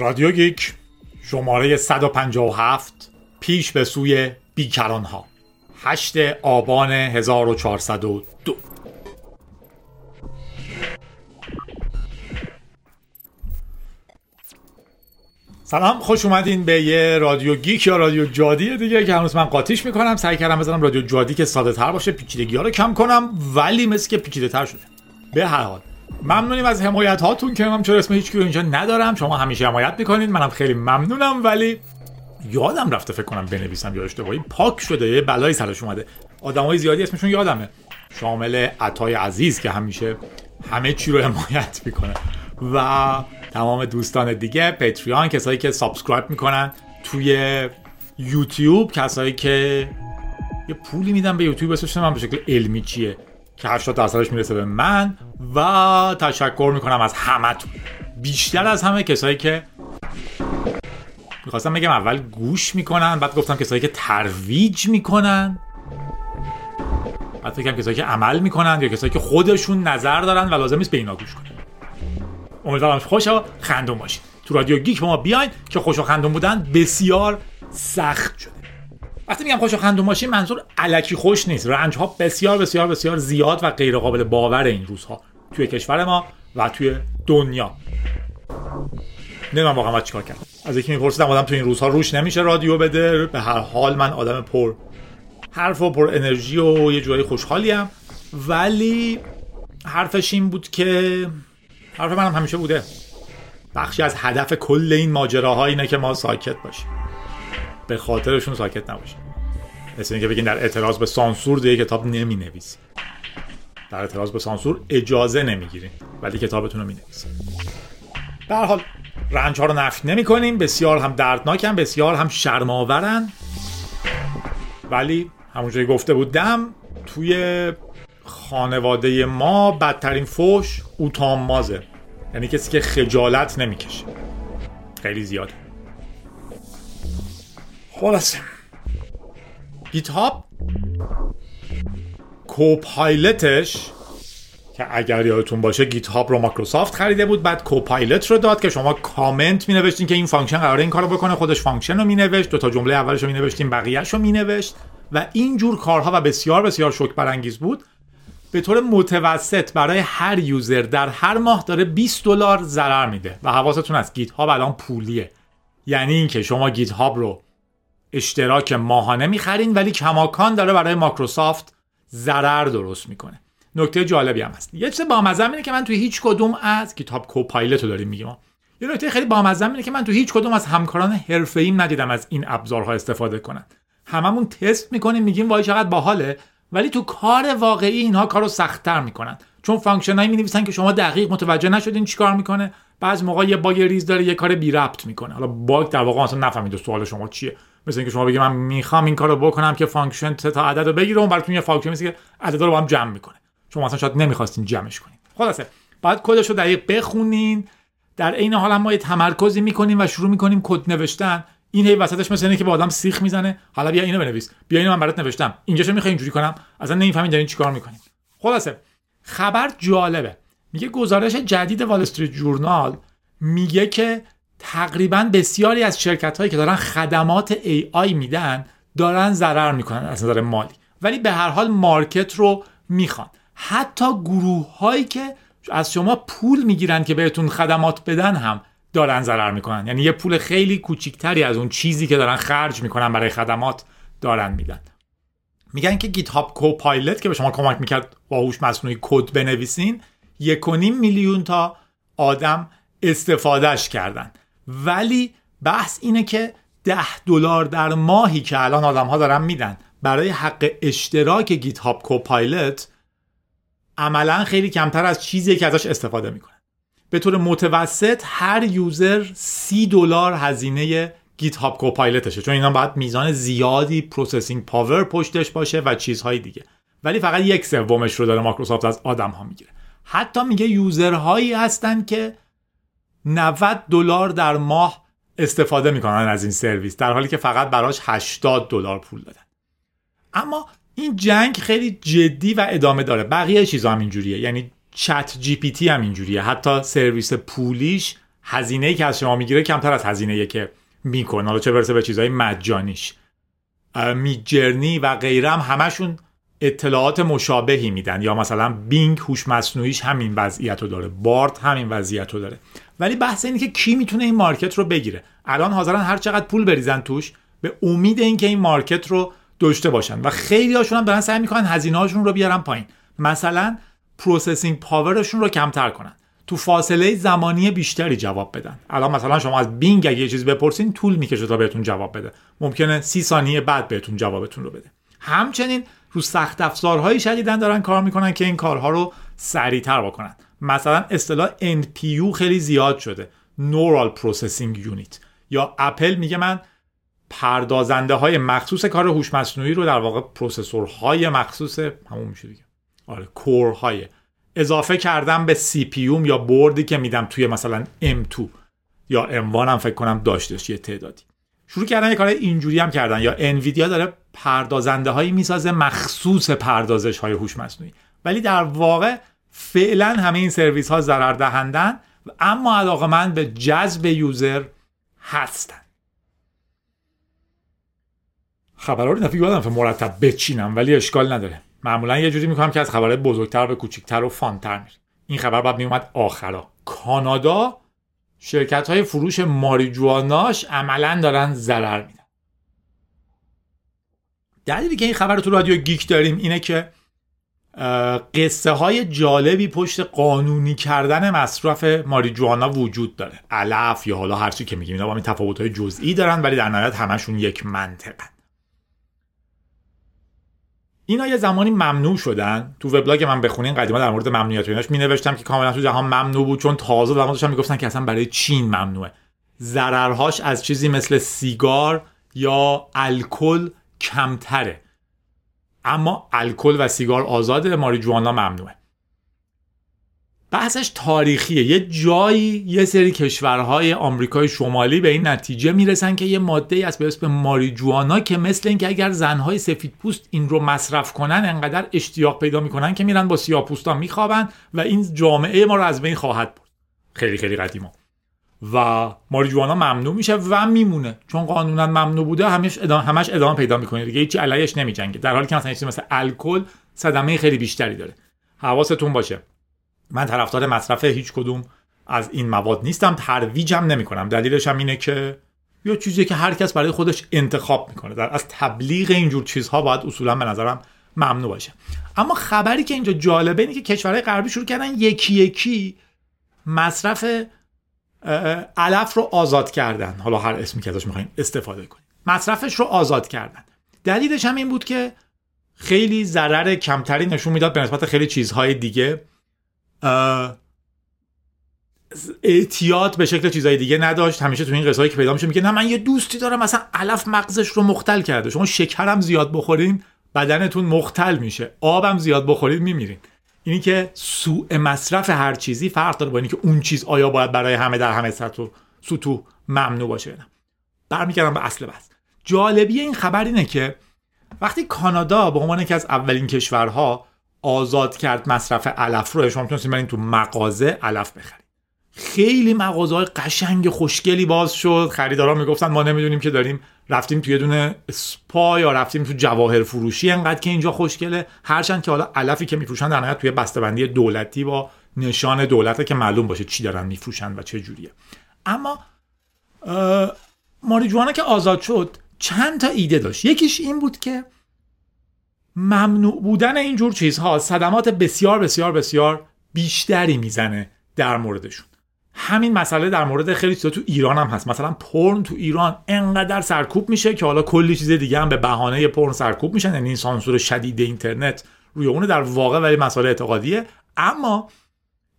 رادیو Geek شماره 157 پیش به سوی بیکران ها 8 آبان 1402 سلام خوش اومدین به یه رادیو Geek یا رادیو جادی دیگه که هنوز من قاطیش می‌کنم. سعی کردم بزنم رادیو جادی که ساده تر باشه پیچیدگی ها رو کم کنم ولی مثل که پیچیده تر شده. به هر حال. ممنونیم از حمایت هاتون که من چرا اسم هیچ اینجا ندارم. شما همیشه حمایت می‌کنید منم خیلی ممنونم ولی یادم رفته فکر کنم بنویسم یا اشتباهی. پاک شده یه بلایی سرش اومده. آدمای زیادی اسمشون یادمه. شامل عطای عزیز که همیشه همه چی رو حمایت می‌کنه. و تمام دوستان دیگه Patreon کسایی که subscribe می‌کنن توی یوتیوب کسایی که یه پولی میدن به یوتیوب اسمش من به شکل علمی چیه؟ که 80 درصدش می‌رسه به من و تشکر می‌کنم از همتون. بیشتر از همه کسایی که می‌خواستم بگم اول گوش می‌کنن بعد گفتم کسایی که ترویج می‌کنن. بعد فکرم کسایی که عمل می‌کنن یا کسایی که خودشون نظر دارن و لازم نیست به اینا گوش کنن. امیدوارم خوش و خندون باشید تو رادیو گیک ما بیاین که خوش و خندون بودن بسیار سخت شده. وقتی میگم خوش و خندون باشین منظور علکی خوش نیست. رنج ها بسیار بسیار بسیار زیاد و غیر قابل باور این روزها توی کشور ما و توی دنیا. نمی‌دونم واقعا باید چیکار کرد. از یکی میپرسیدم آدم تو این روزها روش نمیشه رادیو بده به هر حال من آدم پر حرف و پر انرژی و یه جورایی خوشحالیم. ولی حرفش این بود که حرف منم همیشه بوده. بخشی از هدف کل این ماجراها اینه که ما ساکت باشیم. به خاطرشون ساکت نباشیم مثل اینکه بگین در اعتراض به سانسور دیگه کتاب نمی نویسی در اعتراض به سانسور اجازه نمی‌گیریم ولی کتابتون رو می نویسیم به حال رنج ها رو نفی نمی کنیم بسیار هم دردناکن بسیار هم شرماورن ولی همونجوری گفته بودم توی خانواده ما بدترین فوش اوتامازه. یعنی کسی که خجالت نمی‌کشه. خیلی زیاد خلاصه GitHub Copilot ش که اگر یادتون باشه GitHub رو مایکروسافت خریده بود بعد Copilot رو داد که شما کامنت می نوشتین که این function قراره این کارو بکنه خودش function رو می نوشت دو تا جمله اولش رو می بقیه‌اش رو می نوشت و این جور کارها و بسیار بسیار شوک برانگیز بود. به طور متوسط برای هر user در هر ماه داره 20 دلار ضرر میده و حواستون از GitHub الان پولیه. یعنی اینکه شما GitHub رو اشتراک ماهانه می‌خرین ولی کماکان داره برای مایکروسافت ضرر درست می‌کنه. نکته جالبی هم هست. یه چیز بامزه اینه که من توی هیچ کدوم از کتاب Copilot رو داریم میگم یه نکته خیلی بامزه اینه که من توی هیچ کدوم از همکاران حرفه‌ایم ندیدم از این ابزارها استفاده کنن. هممون تست می‌کنیم میگیم وای چقدر باحاله ولی تو کار واقعی اینها کارو سختتر می‌کنن. چون function ایی می نویسن که شما دقیق متوجه نشدین چیکار می‌کنه بعض موقع یه bug ریز داره یه کار بی ربط می‌کنه. حالا bug در واقع اصلا نفهمید سوال شما چیه. مثل اینکه شما بگی من می‌خوام این کارو بکنم که function تا عدد رو بگیره اون براتون یه function که عدد رو با هم جمع می‌کنه. شما اصلا شاید نمی‌خواستین جمعش کنین. خلاصه بعد کدش رو دقیق بخونین. در عین حال ما یه تمرکزی می‌کنیم و شروع می‌کنیم کد نوشتن. این هی وسطش مثل اینه که با آدم سیخ می‌زنه. حالا بیا اینو بنویس. بیا اینو من برات نوشتم. اینجاشو می‌خوای اینجوری کنم؟ اصلا نمی‌فهمین دارین چیکار می‌کنین. خلاصه خبر جالبه. میگه گزارش جدید وال استریت جورنال میگه که تقریبا بسیاری از شرکت هایی که دارن خدمات AI میدن دارن ضرر می‌کنن از نظر مالی. ولی به هر حال مارکت رو می‌خوان. حتی گروه هایی که از شما پول می‌گیرن که بهتون خدمات بدن هم دارن ضرر می‌کنن. یعنی یه پول خیلی کوچیکتری از اون چیزی که دارن خرج می‌کنن برای خدمات دارن میدن. میگن که گیت هاب کوپایلت که به شما کمک می‌کرد با هوش مصنوعی کد بنویسین یک میلیون تا آدم استفادهش کردن. ولی بحث اینه که ده دلار در ماهی که الان آدم ها دارن میدن برای حق اشتراک گیت هاب کوپایلت عملا خیلی کمتر از چیزی که ازش استفاده می‌کنن. به طور متوسط هر user سی دلار هزینه GitHub Copilot شه چون اینا باید میزان زیادی processing power پشتش باشه و چیزهای دیگه. ولی فقط یک سومش رو داره مایکروسافت از آدم ها می‌گیره. حتی میگه user هایی هستن که 90 دلار در ماه استفاده می‌کنن از این سرویس در حالی که فقط براش 80 دلار پول دادن. اما این جنگ خیلی جدی و ادامه داره. بقیه چیزا هم اینجوریه. یعنی ChatGPT هم اینجوریه. حتی سرویس پولیش هزینه ای که از شما می‌گیره کمتر از هزینه که می‌کنه. حالا چه برسه به چیزهای مجانیش. Midjourney و غیره هم همشون اطلاعات مشابهی میدن. یا مثلا Bing هوش مصنوعیش همین وضعیت رو داره. Bard همین وضعیت رو داره. ولی بحث اینه که کی می‌تونه این market رو بگیره. الان حاضرن هر چقدر پول بریزن توش به امید اینکه این market رو داشته باشن. و خیلی هاشون هم دارن سعی می‌کنن هزینه هاشون رو بیارن پایین. مثلا processing power شون رو کمتر کنن. تو فاصله زمانی بیشتری جواب بدن. الان مثلا شما از Bing اگه یه چیزی بپرسین طول می‌کشه تا بهتون جواب بده. ممکنه سی ثانیه بعد بهتون جوابتون رو بده. همچنین رو سخت افزارهایی شدیداً دارن کار می‌کنن که این کارها رو سریعتر بکنن. مثلا اصطلاح NPU خیلی زیاد شده. Neural Processing Unit. یا اپل میگه من پردازنده های مخصوص کار هوش مصنوعی رو در واقع processor های مخصوص همون میشه دیگه. آره core های. اضافه کردم به CPU یا بردی که میدم توی مثلا M2 یا M1 هم فکر کنم داشتش یه تعدادی. شروع کردن یه کار اینجوری هم کردن. یا انویدیا داره پردازنده هایی می‌سازه مخصوص پردازش های هوش مصنوعی ولی در واقع فعلا همه این سرویس ها ضرر دهندن اما علاقه من به جذب یوزر هستن. خبرها رو دفعه یادم مرتب بچینم ولی اشکال نداره. معمولا یه جوری می‌کنم که از خبرهای بزرگتر به کوچکتر و فانتر میره این خبر باید میومد آخرا. کانادا شرکت های فروش ماریجواناش عملا دارن ضرر میدن. دلیلی که این خبر رو تو رادیو گیک داریم اینه که قصه های جالبی پشت قانونی کردن مصرف ماریجوانا وجود داره. علف یا حالا هرچی که میگیم اینا با این تفاوت های جزئی دارن ولی در نهایت همشون یک منطقن. اینا یه زمانی ممنوع شدن. تو وبلاگ من بخونین قدیما در مورد ممنوعیت و ایناش مینوشتم که کاملا تو جهان ممنوع بود چون تازه در موردش می‌گفتن که اصلا برای چین ممنوعه. ضررهاش از چیزی مثل سیگار یا الکل کمتره. اما الکل و سیگار آزاده ماریجوانا ممنوعه. بحثش تاریخیه. یه جایی یه سری کشورهای آمریکای شمالی به این نتیجه می‌رسن که یه ماده از به اسم ماریجوانا که مثل اینکه اگر زنهای سفید پوست این رو مصرف کنن انقدر اشتیاق پیدا می‌کنن که میرن با سیاه پوستا میخوابن و این جامعه ما رو از بین خواهد برد. خیلی خیلی قدیما. و ماریجوانا ممنوع میشه و میمونه. چون قانونا ممنوع بوده همش ادامه همش ادامه پیدا می‌کنه دیگه. هیچی علیش نمیجنگه. در حالی که مثلا چیزی مثل الکل صدمه خیلی بیشتری داره. حواستون باشه. من طرفدار مصرف هیچ کدوم از این مواد نیستم. ترویجم نمی‌کنم. دلیلش هم اینه که یا چیزی که هر کس برای خودش انتخاب می‌کنه. در از تبلیغ اینجور چیزها باید اصولا به نظرم ممنوع باشه. اما خبری که اینجا جالبه اینه که کشورهای غربی شروع کردن یکی یکی مصرف علف رو آزاد کردن. حالا هر اسمی که ازش می‌خواین استفاده کنید مصرفش رو آزاد کردن. دلیلش هم این بود که خیلی ضرر کمتری نشون می‌داد به نسبت خیلی چیزهای دیگه. اعتیاد به شکل چیزهای دیگه نداشت. همیشه تو این قصه که پیدا میشه میگه نه من یه دوستی دارم مثلا علف مغزش رو مختل کرده. شما شکرم زیاد بخورین بدنتون مختل میشه. آبم زیاد بخورید میمیرین. اینی که سوء مصرف هر چیزی فرق داره با اینکه اون چیز آیا باید برای همه در همه سطح و سطوح ممنوع باشه نه. برمیگردم به اصل بحث. جالبی این خبر اینه که وقتی کانادا به عنوان یکی از اولین کشورها آزاد کرد مصرف علف رو شما می‌تونستید برین تو مغازه علف بخرید. خیلی مغازه های قشنگ خوشگلی باز شد. خریدارا می‌گفتن ما نمی‌دونیم که داریم رفتیم توی دونه سپا یا رفتیم تو جواهر فروشی انقدر که اینجا خوشگله. هرچند که حالا علفی که میفروشن در نهایت توی بسته‌بندی دولتی با نشان دولته که معلوم باشه چی دارن میفروشن و چه جوریه. اما ماریجوانا که آزاد شد چند تا ایده داشت. یکیش این بود که ممنوع بودن اینجور چیزها صدمات بسیار بسیار بسیار بیشتری می‌زنه در موردشون. همین مسئله در مورد خیلی چیزا تو ایران هم هست. مثلا پرن تو ایران انقدر سرکوب میشه که حالا کلی چیز دیگه هم به بهانه پرن سرکوب میشن. یعنی این سانسور شدید اینترنت روی اون در واقع ولی مسئله اعتقادیه. اما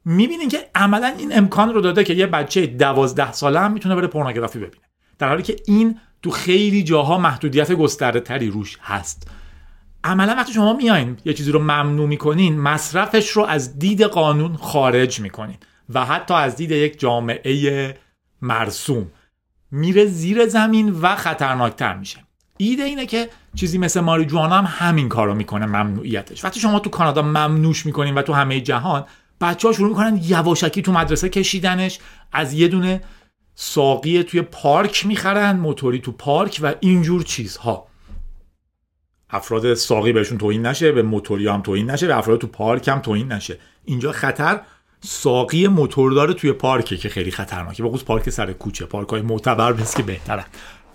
می‌بینین که عملا این امکان رو داده که یه بچه دوازده ساله هم می‌تونه بره پورنوگرافی ببینه. در حالی که این تو خیلی جاها محدودیت گسترده تری روش هست. عملا وقتی شما میایین یه چیزی رو ممنوع می‌کنین مصرفش رو از دید قانون خارج می‌کنین. و حتی از دید یک جامعه مرسوم. میره زیر زمین و خطرناکتر میشه. ایده اینه که چیزی مثل ماریجوانا هم همین کار رو می‌کنه ممنوعیتش. وقتی شما تو کانادا ممنوعش می‌کنین و تو همه جهان بچه ها شروع می‌کنن یواشکی تو مدرسه کشیدنش از یه دونه ساقی توی پارک می‌خرن موتوری تو پارک و اینجور چیزها. افراد ساقی بهشون توهین نشه به موتوری هم توهین نشه به افراد تو پارک هم توهین نشه. اینجا خطر ساقی موتوردار توی پارکه که خیلی خطرناکه. بخصوص پارک سر کوچه پارک های معتبر بس که بهترن.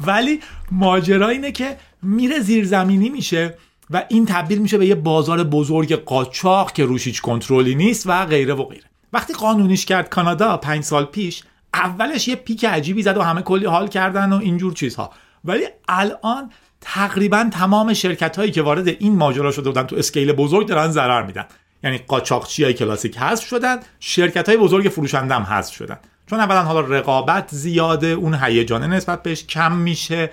ولی ماجرا اینه که میره زیرزمینی میشه و این تبدیل میشه به یه بازار بزرگ قاچاق که روش هیچ کنترلی نیست و غیره و غیره. وقتی قانونیش کرد کانادا پنج سال پیش اولش یه پیک عجیبی زد و همه کلی حال کردن و اینجور چیزها. ولی الان تقریبا تمام شرکت هایی که وارد این ماجرا شده بودن تو اسکیل بزرگ دارن ضرر میدن. یعنی قاچاقچی های کلاسیک حذف شدن شرکت های بزرگ فروشنده هم حذف شدن. چون اولا حالا رقابت زیاده اون هیجانه نسبت بهش کم میشه.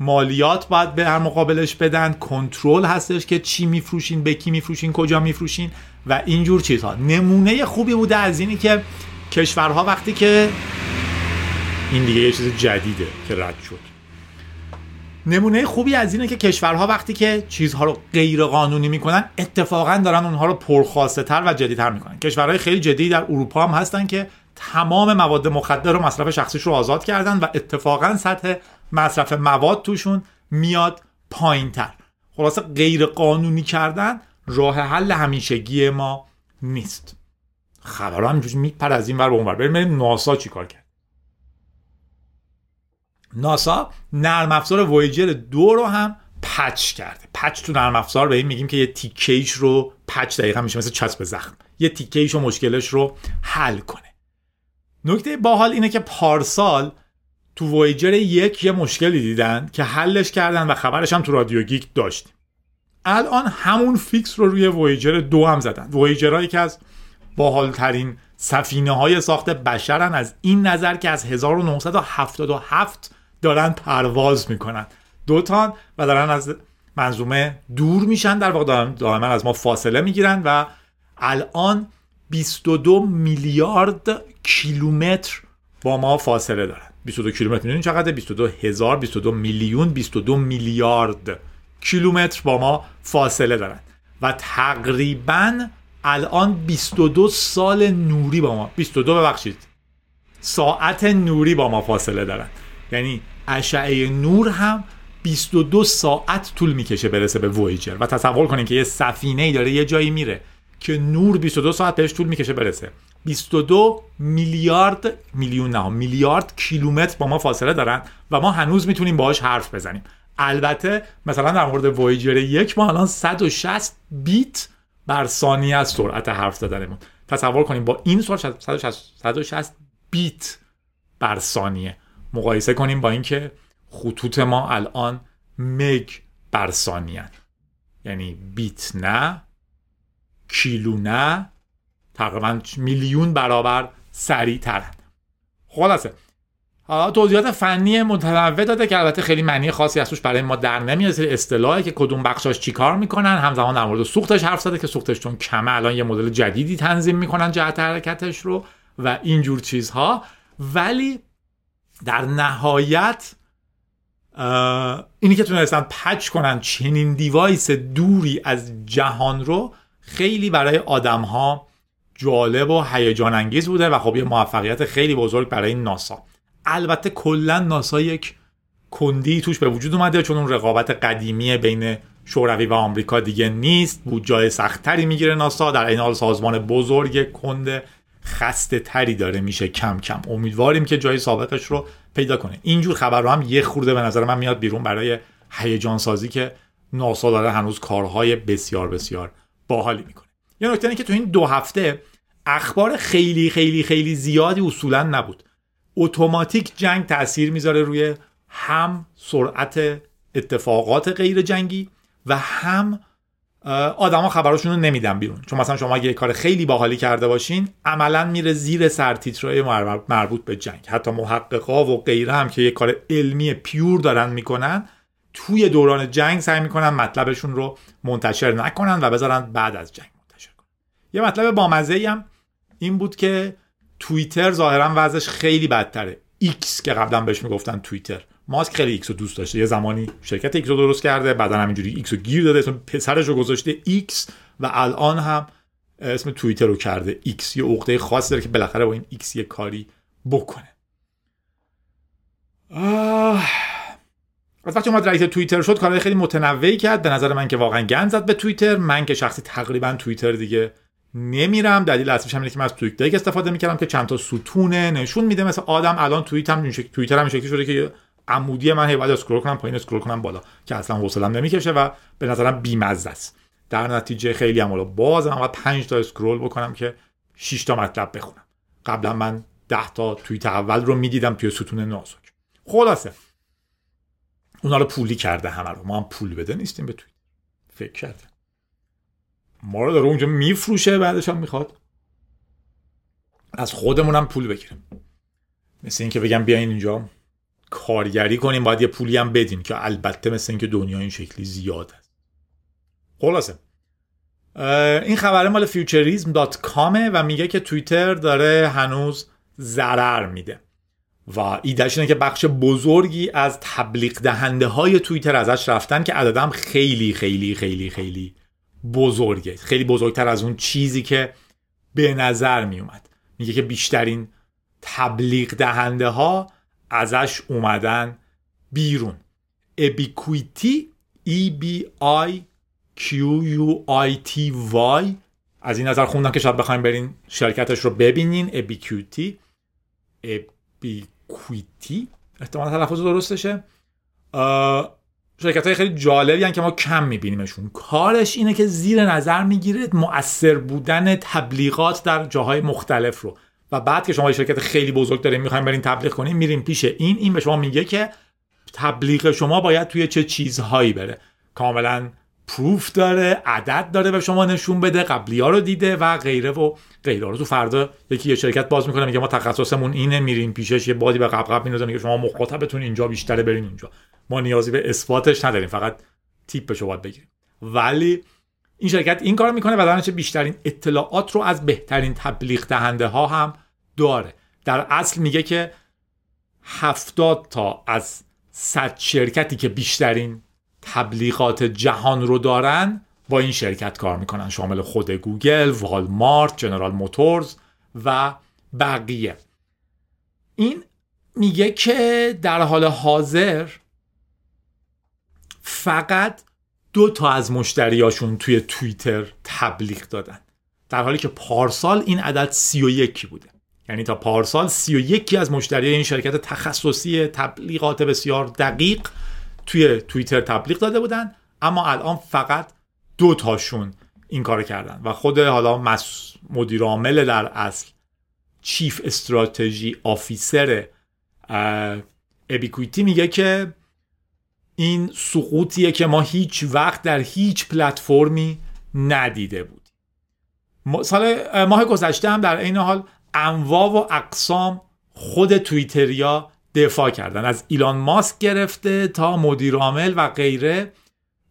مالیات باید به هر مقابلش بدن. کنترل هستش که چی میفروشین به کی میفروشین کجا میفروشین و اینجور چیزها. نمونه خوبی بوده از اینی که کشورها وقتی که این دیگه یه چیز جدیده که رد شد. نمونه خوبی از اینه که کشورها وقتی که چیزها رو غیر قانونی می‌کنن اتفاقا دارن اونها رو پرخواسته تر و جدیتر می‌کنن. کشورهای خیلی جدی در اروپا هم هستن که تمام مواد مخدر و مصرف شخصیش رو آزاد کردن و اتفاقا سطح مصرف مواد توشون میاد پایین تر خلاصه غیر قانونی کردن راه حل همیشگی ما نیست. خبرها همینجوری میپر از این ور به اون ور. بریم ناسا چیکار کرد. ناسا نرم افزار وویجر دو رو هم پچ کرده. پچ تو نرم افزار به این میگیم که یه تیکیش رو پچ دقیقا میشه مثل چسب زخم. یه تیکیش و مشکلش رو حل کنه. نکته باحال اینه که پارسال تو وویجر یک یه مشکلی دیدن که حلش کردن و خبرش هم تو رادیو گیک داشتیم. الان همون fix رو روی وویجر دو هم زدن. وویجرهایی که از باحالترین سفینه های ساخت بشرن از این نظر که از 1977 دارن پرواز می‌کنن. دوتان و دارن از منظومه دور میشن. در واقع دائما از ما فاصله می‌گیرن و الان 22 میلیارد کیلومتر با ما فاصله دارن. 22 کیلومتر می‌دونین چقدر 22 هزار 22 میلیون 22 میلیارد کیلومتر با ما فاصله دارن. و تقریبا الان 22 سال نوری با ما. 22 ببخشید. ساعت نوری با ما فاصله دارن. یعنی اشعه نور هم 22 ساعت طول می‌کشه برسه به وویجر و تصور کنین که یه سفینه ای داره یه جایی میره که نور 22 ساعت بهش طول می‌کشه برسه. 22 میلیارد میلیون نه میلیارد کیلومتر با ما فاصله دارن و ما هنوز می‌تونیم باهاش حرف بزنیم. البته مثلا در مورد وویجر یک ما الان 160 بیت بر ثانیه از سرعت حرف زدنمون. تصور کنیم با این سرعت 160 بیت بر ثانیه. مقایسه کنیم با اینکه خطوط ما الان مگ بر ثانیه یعنی بیت نه کیلو نه تقریبا میلیون برابر سریع ترن خلاصه حالا توضیحات فنی متنوع داده که البته خیلی معنی خاصی از توش برای ما در نمیاد اصطلاحی که کدوم بخشاش چیکار می‌کنن همزمان در مورد سوختش حرف زده که سوختش چون کمه الان یه مدل جدیدی تنظیم می‌کنن جهت حرکتش رو و اینجور چیزها. ولی در نهایت اینی که تونستن پچ کنن چنین دیوایس دوری از جهان رو خیلی برای آدم ها جالب و هیجان انگیز بوده و خب یه موفقیت خیلی بزرگ برای ناسا. البته کلا ناسا یک کندی توش به وجود اومده چون اون رقابت قدیمی بین شوروی و آمریکا دیگه نیست بود جای سختتری می‌گیره ناسا در این حال سازمان بزرگ کند خسته تری داره میشه کم کم. امیدواریم که جای سابقش رو پیدا کنه. اینجور خبر رو هم یه خورده به نظر من میاد بیرون برای هیجان سازی که ناسا داره هنوز کارهای بسیار بسیار باحالی می‌کنه. یه نکته اینه که تو این دو هفته اخبار خیلی خیلی خیلی زیادی اصولا نبود. اتوماتیک جنگ تاثیر می‌ذاره روی هم سرعت اتفاقات غیر جنگی و هم آدما خبراشون رو نمیدن بیرون. چون مثلا شما اگه یه کار خیلی باحالی کرده باشین عملا میره زیر سرتیترهای مربوط به جنگ. حتی محققا و غیره هم که یه کار علمی pure دارن می‌کنن توی دوران جنگ سعی می‌کنن مطلبشون رو منتشر نکنن و بذارن بعد از جنگ منتشر کنن. یه مطلب بامزه هم این بود که توییتر ظاهرا وضعش خیلی بدتره. ایکس که قبلا بهش می‌گفتن توییتر. ماسک خیلی ایکس رو دوست داشته. یه زمانی شرکت ایکس رو درست کرده بعدا همینجوری ایکس رو گیر داده اسم پسرش رو گذاشته ایکس و الان هم اسم توییتر رو کرده ایکس یه عقده خاص داره که بالاخره با این ایکس یه کاری بکنه. از وقتی اومد رئیس توییتر شد کارهای خیلی متنوعی کرد. به نظر من که واقعا گند زد به توییتر. من که شخصی تقریبا توییتر دیگه نمیرم. دلیل اصلیش اینه که من از TweetDeck استفاده می‌کردم که چند تا ستونه نشون میده. مثل آدم الان توییت هم توییتر هم شکلی شده که عمودی من هی باید scroll کنم پایین scroll کنم بالا که اصلا حوصله‌ام نمی‌کشه و به نظرم بیمزه است. در نتیجه خیلی هم باز من 5 تا اسکرول بکنم که 6 تا مطلب بخونم. قبلا من 10 تا توییت اول رو می‌دیدم توی ستون نازک. خلاصه. اونا رو پولی کرده همه رو. ما هم پول بده نیستیم به توییت. فکر کرده ما رو داره اونجا میفروشه بعدش هم می‌خواد. از خودمونم پول بگیریم. مثل اینکه بگم بیاین اینجا. کارگری کنیم باید یه پولی هم بدیم که البته مثل اینکه دنیا این شکلی زیاد است. خلاصه. این خبره مال futurism.com و میگه که توییتر داره هنوز ضرر میده. و ایدهش اینه که بخش بزرگی از تبلیغ دهنده های توییتر ازش رفتن که عددم خیلی خیلی خیلی خیلی بزرگه. خیلی بزرگتر از اون چیزی که به نظر می اومد میگه که بیشترین تبلیغ دهنده ها ازش اومدن بیرون. ابیکویتی E B I Q U I T Y. از این نظر خوندم که شاید بخوایم برین شرکتش رو ببینین. ابیکویتی ابیکویتی احتمال تلفظ درستشه. شرکت های خیلی جالبی که ما کم میبینیمشون. کارش اینه که زیر نظر می‌گیره مؤثر بودن تبلیغات در جاهای مختلف رو. و بعد که شما شرکت خیلی بزرگ دارین می‌خوایم برین تبلیغ کنین میریم پیش این این به شما میگه که تبلیغ شما باید توی چه چیزهایی بره. کاملا پروف داره عدد داره به شما نشون بده قبلی ها رو دیده و غیره و غیره. رو تو فردا یکی یه شرکت باز می‌کنه میگه ما تخصصمون اینه میریم پیشش یه بادی به قبقب میندازه میگه شما مخاطبتون اینجا بیشتره برین اونجا ما نیازی به اثباتش نداریم فقط تیپش رو باید بگیریم. ولی این شرکت این کار می‌کنه و در بیشترین اطلاعات رو از بهترین تبلیغ دهنده ها هم داره. در اصل میگه که هفتاد تا از صد شرکتی که بیشترین تبلیغات جهان رو دارن با این شرکت کار می‌کنن. شامل خود گوگل، والمارت، جنرال موتورز و بقیه. این میگه که در حال حاضر فقط دو تا از مشتریاشون توی توییتر تبلیغ دادن. در حالی که پارسال این عدد سی و یکی بوده. یعنی تا پارسال سی و یکی از مشتری این شرکت تخصصی تبلیغات بسیار دقیق توی توییتر تبلیغ داده بودن اما الان فقط دو تاشون این کار کردن. و خود حالا مس... مدیر عامل در اصل چیف استراتژی آفیسر Ebiquity میگه که این سقوطیه که ما هیچ وقت در هیچ پلتفرمی ندیده بود سال ماه گذشته هم در این حال انواع و اقسام خود توییتریا دفاع کردن. از ایلان ماسک گرفته تا مدیر عامل و غیره.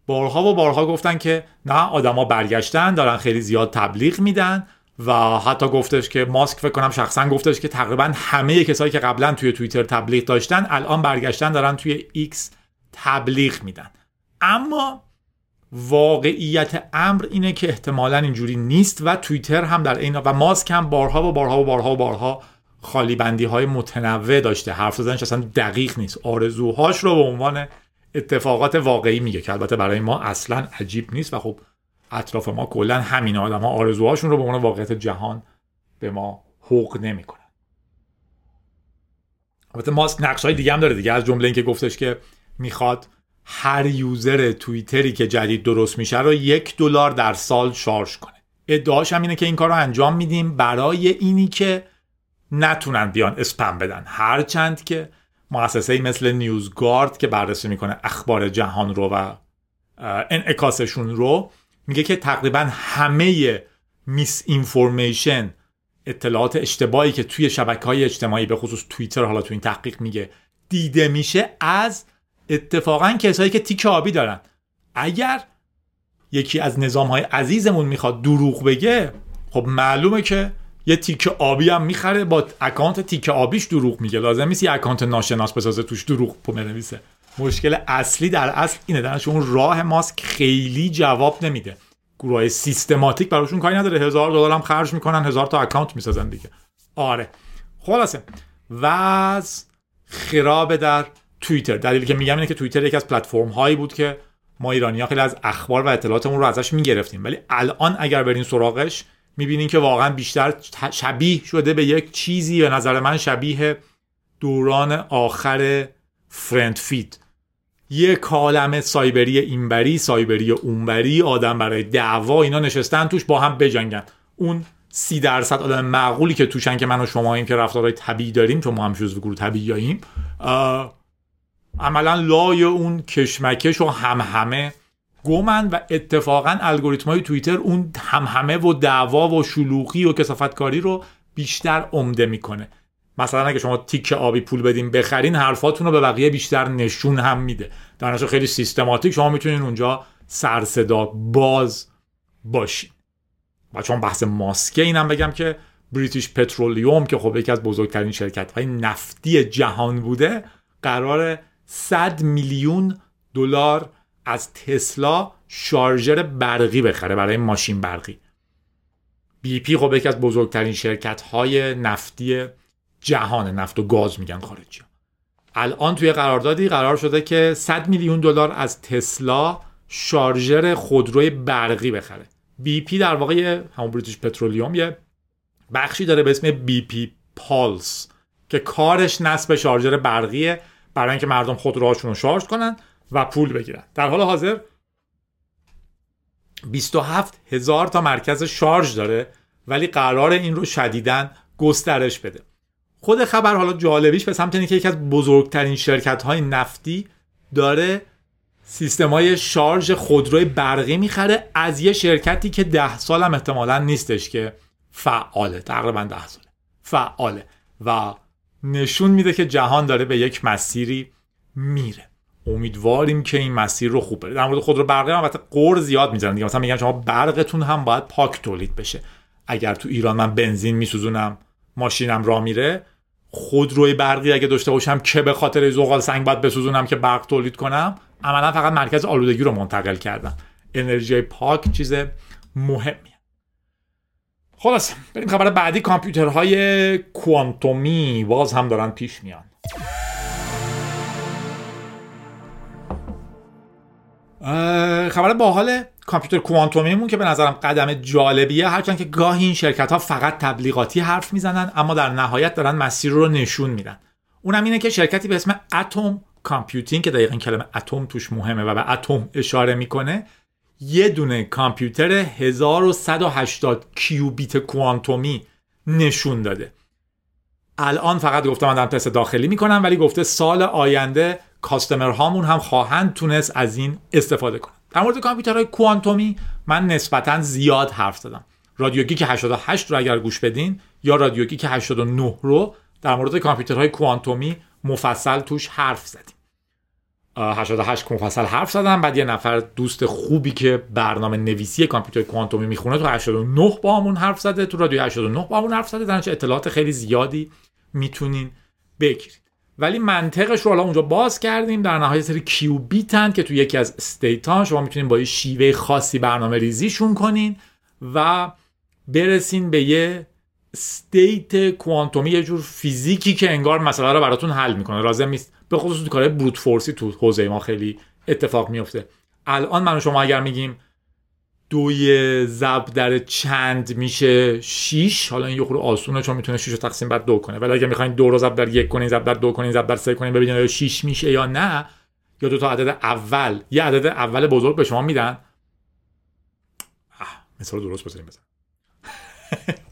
بارها و بارها گفتن که نه آدما برگشتن دارن خیلی زیاد تبلیغ میدن و حتی گفتش که ماسک فکر کنم شخصا گفتش که تقریبا همه کسایی که قبلا توی توییتر تبلیغ داشتن الان برگشتن دارن توی ایکس تبلیغ میدن. اما واقعیت امر اینه که احتمالا اینجوری نیست و توییتر هم در این و ماسک هم بارها و بارها و بارها و بارها خالی بندی های متنوع داشته. حرف زدنش اصلا دقیق نیست. آرزوهاش رو به عنوان اتفاقات واقعی میگه که البته برای ما اصلا عجیب نیست و خب اطراف ما کلا همین آدم ها آرزوهاشون رو به عنوان واقعیت جهان به ما حق نمی‌کنن. البته ماسک نقش های دیگه هم داره دیگه. از جمله اینکه گفتش که می‌خواد هر یوزر توییتری که جدید درست میشه رو یک دلار در سال شارژ کنه. ادعاش هم اینه که این کار رو انجام میدیم برای اینی که نتونن بیان اسپم بدن. هرچند که مؤسسه مثل نیوزگارد که بررسی می‌کنه اخبار جهان رو و انعکاسشون رو میگه که تقریبا همه میس اینفورمیشن اطلاعات اشتباهی که توی شبکه های اجتماعی به خصوص توییتر حالا تو این تحقیق میگه دیده میشه از اتفاقا کسایی که تیک آبی دارن. اگر یکی از نظام های عزیزمون می‌خواد دروغ بگه خب معلومه که یه تیک آبی هم می‌خره با اکانت تیک آبیش دروغ میگه. لازم نیست یه اکانت ناشناس بسازه توش دروغ بنویسه. مشکل اصلی در اصل اینه. در اون راه ماسک خیلی جواب نمیده. گروه سیستماتیک براشون کاری نداره. هزار دلار هم خرج می‌کنن هزار تا account می‌سازن دیگه. آره. خلاصه. وضع خراب در توییتر. دلیلی که میگم اینه که توییتر یکی از پلتفرم هایی بود که ما ایرانی ها خیلی از اخبار و اطلاعاتمون رو ازش می‌گرفتیم. ولی الان اگر برین سراغش می‌بینین که واقعا بیشتر شبیه شده به یک چیزی به نظر من شبیه دوران آخر FriendFeed یه کالم سایبری اینبری سایبری اونبری آدم برای دعوا اینا نشستن توش با هم بجنگن. اون سی درصد آدم معقولی که توشن که من و شما این که رفتارهای طبیعی داریم چون ما هم جزو گروه طبیعیاییم عملا لای اون کشمکش و همهمه گمن و اتفاقا الگوریتم های توییتر اون همهمه و دعوا و شلوغی و کسافتکاری رو بیشتر عمده می‌کنه. مثلا اگه شما تیک آبی پول بدین بخرین حرفاتون رو به بقیه بیشتر نشون هم میده. در خیلی سیستماتیک شما می‌تونین اونجا سرصدا باز باشین. و چون بحث ماسکه اینم بگم که بریتیش پترولیوم که خب یکی از بزرگترین شرکت های نفتی جهان بوده قرار 100 میلیون دلار از تسلا شارژر برقی بخره برای ماشین برقی. BP خب یکی از بزرگترین شرکت های نفتی جهان نفت و گاز میگن خارجی. الان توی قراردادی قرار شده که 100 میلیون دلار از تسلا شارژر خودروی برقی بخره. BP در واقع همون British Petroleum یه بخشی داره به اسم BP Pulse که کارش نصب شارژر برقیه. برای اینکه مردم خودروهاشون رو شارژ کنن و پول بگیرن. در حال حاضر 27 هزار تا مرکز شارژ داره ولی قرار این رو شدیدن گسترش بده. خود خبر حالا جالبیش به سمت اینکه یکی از بزرگترین شرکت های نفتی داره سیستم های شارژ خودروی برقی می‌خره از یه شرکتی که ده سال هم احتمالا نیستش که فعاله. تقریبا ده ساله. فعاله. و نشون میده که جهان داره به یک مسیری میره. امیدواریم که این مسیر رو خوب بره. در مورد خودرو برقی هم البته قور زیاد می‌زنن دیگه. مثلا میگن شما برقتون هم باید پاک تولید بشه. اگر تو ایران من بنزین میسوزونم ماشینم را میره خودروی برقی اگه داشته باشم که به خاطر زغال سنگ باید بسوزونم که برق تولید کنم عملا فقط مرکز آلودگی رو منتقل کردم. انرژی پاک چیز مهمیه خلاص بریم خبر بعدی. کامپیوترهای کوانتومی باز هم دارن پیش میان. خبر باحال کامپیوتر کوانتومیمون که به نظرم قدم جالبیه. هرچند که گاهی این شرکت ها فقط تبلیغاتی حرف می‌زنن اما در نهایت دارن مسیر رو نشون میدن. اونم اینه که شرکتی به اسم Atom Computing که دقیقا کلمه اتم توش مهمه و به اتم اشاره می‌کنه یه دونه کامپیوتر 1180 کیوبیت کوانتومی نشون داده. الان فقط گفته من دارم تست داخلی می‌کنم ولی گفته سال آینده customer هامون هم خواهند تونست از این استفاده کنن در مورد کامپیوترهای کوانتومی من نسبتا زیاد حرف زدم. رادیو گیک 88 رو اگر گوش بدین یا رادیو گیک 89 رو در مورد کامپیوترهای کوانتومی مفصل توش حرف زدیم. 88 مفصل حرف زدم. بعد یه نفر دوست خوبی که برنامه نویسی کامپیوتر کوانتومی می‌خونه تو 89 با همون حرف زده تو رادیو 89 با همون حرف زده. در اطلاعات خیلی زیادی می‌تونین بگیرید. ولی منطقش رو حالا اونجا باز کردیم. در نهایت سری کیوبیتن که تو یکی از state شما می‌تونین با یه شیوه خاصی برنامه ریزیشون کنین و برسین به یه استیت کوانتومی یه جور فیزیکی که انگار مسئله رو براتون حل می‌کنه. لازم نیست به خصوص تو کار بروت فورسی تو حوزه ما خیلی اتفاق میفته الان من و شما اگر میگیم دوی ضرب در چند میشه 6 حالا این یه خورده آسونه چون می‌تونه 6 رو تقسیم بر دو کنه. ولی اگه می‌خواین دو رو ضرب در یک کنین ضرب در دو کنین ضرب در سه کنین ببینید آیا 6 میشه یا نه یا دو تا عدد اول یه عدد اول بزرگ به شما میدن. مثال درست بزنیم بزن.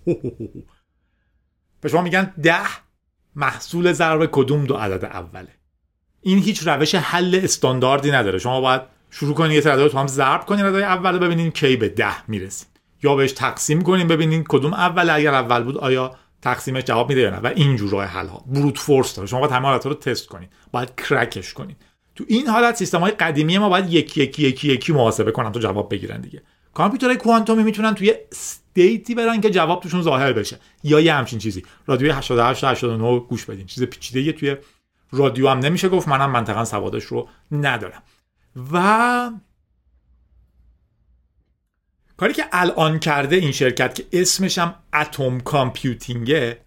به شما میگن ده محصول ضرب کدوم دو عدد اوله؟ این هیچ روش حل استانداردی نداره. شما باید شروع کنید یه تعداد تو هم ضرب کنید عدد اول ببینید کی به ده می‌رسید یا بهش تقسیم کنید ببینید کدوم اول اگر اول بود آیا تقسیمش جواب میده یا نه. و اینجور راه حل ها بروت فورس داره. شما باید همه حالتها رو تست کنید باید کرکش کنید تو این حالت سیستم های قدیمی ما باید یکی یکی یکی یکی محاسبه کنن تا جواب بگیرن دیگه. کامپیوترهای کوانتومی می‌تونن توی استیتی برن که جواب توشون ظاهر بشه. یا یه همچین چیزی. رادیو 88 89 گوش بدین. چیز پیچیده توی رادیو هم نمیشه گفت منم منطقا سوادش رو ندارم. و کاری که الان کرده این شرکت که اسمش هم اتم کامپیوتینگه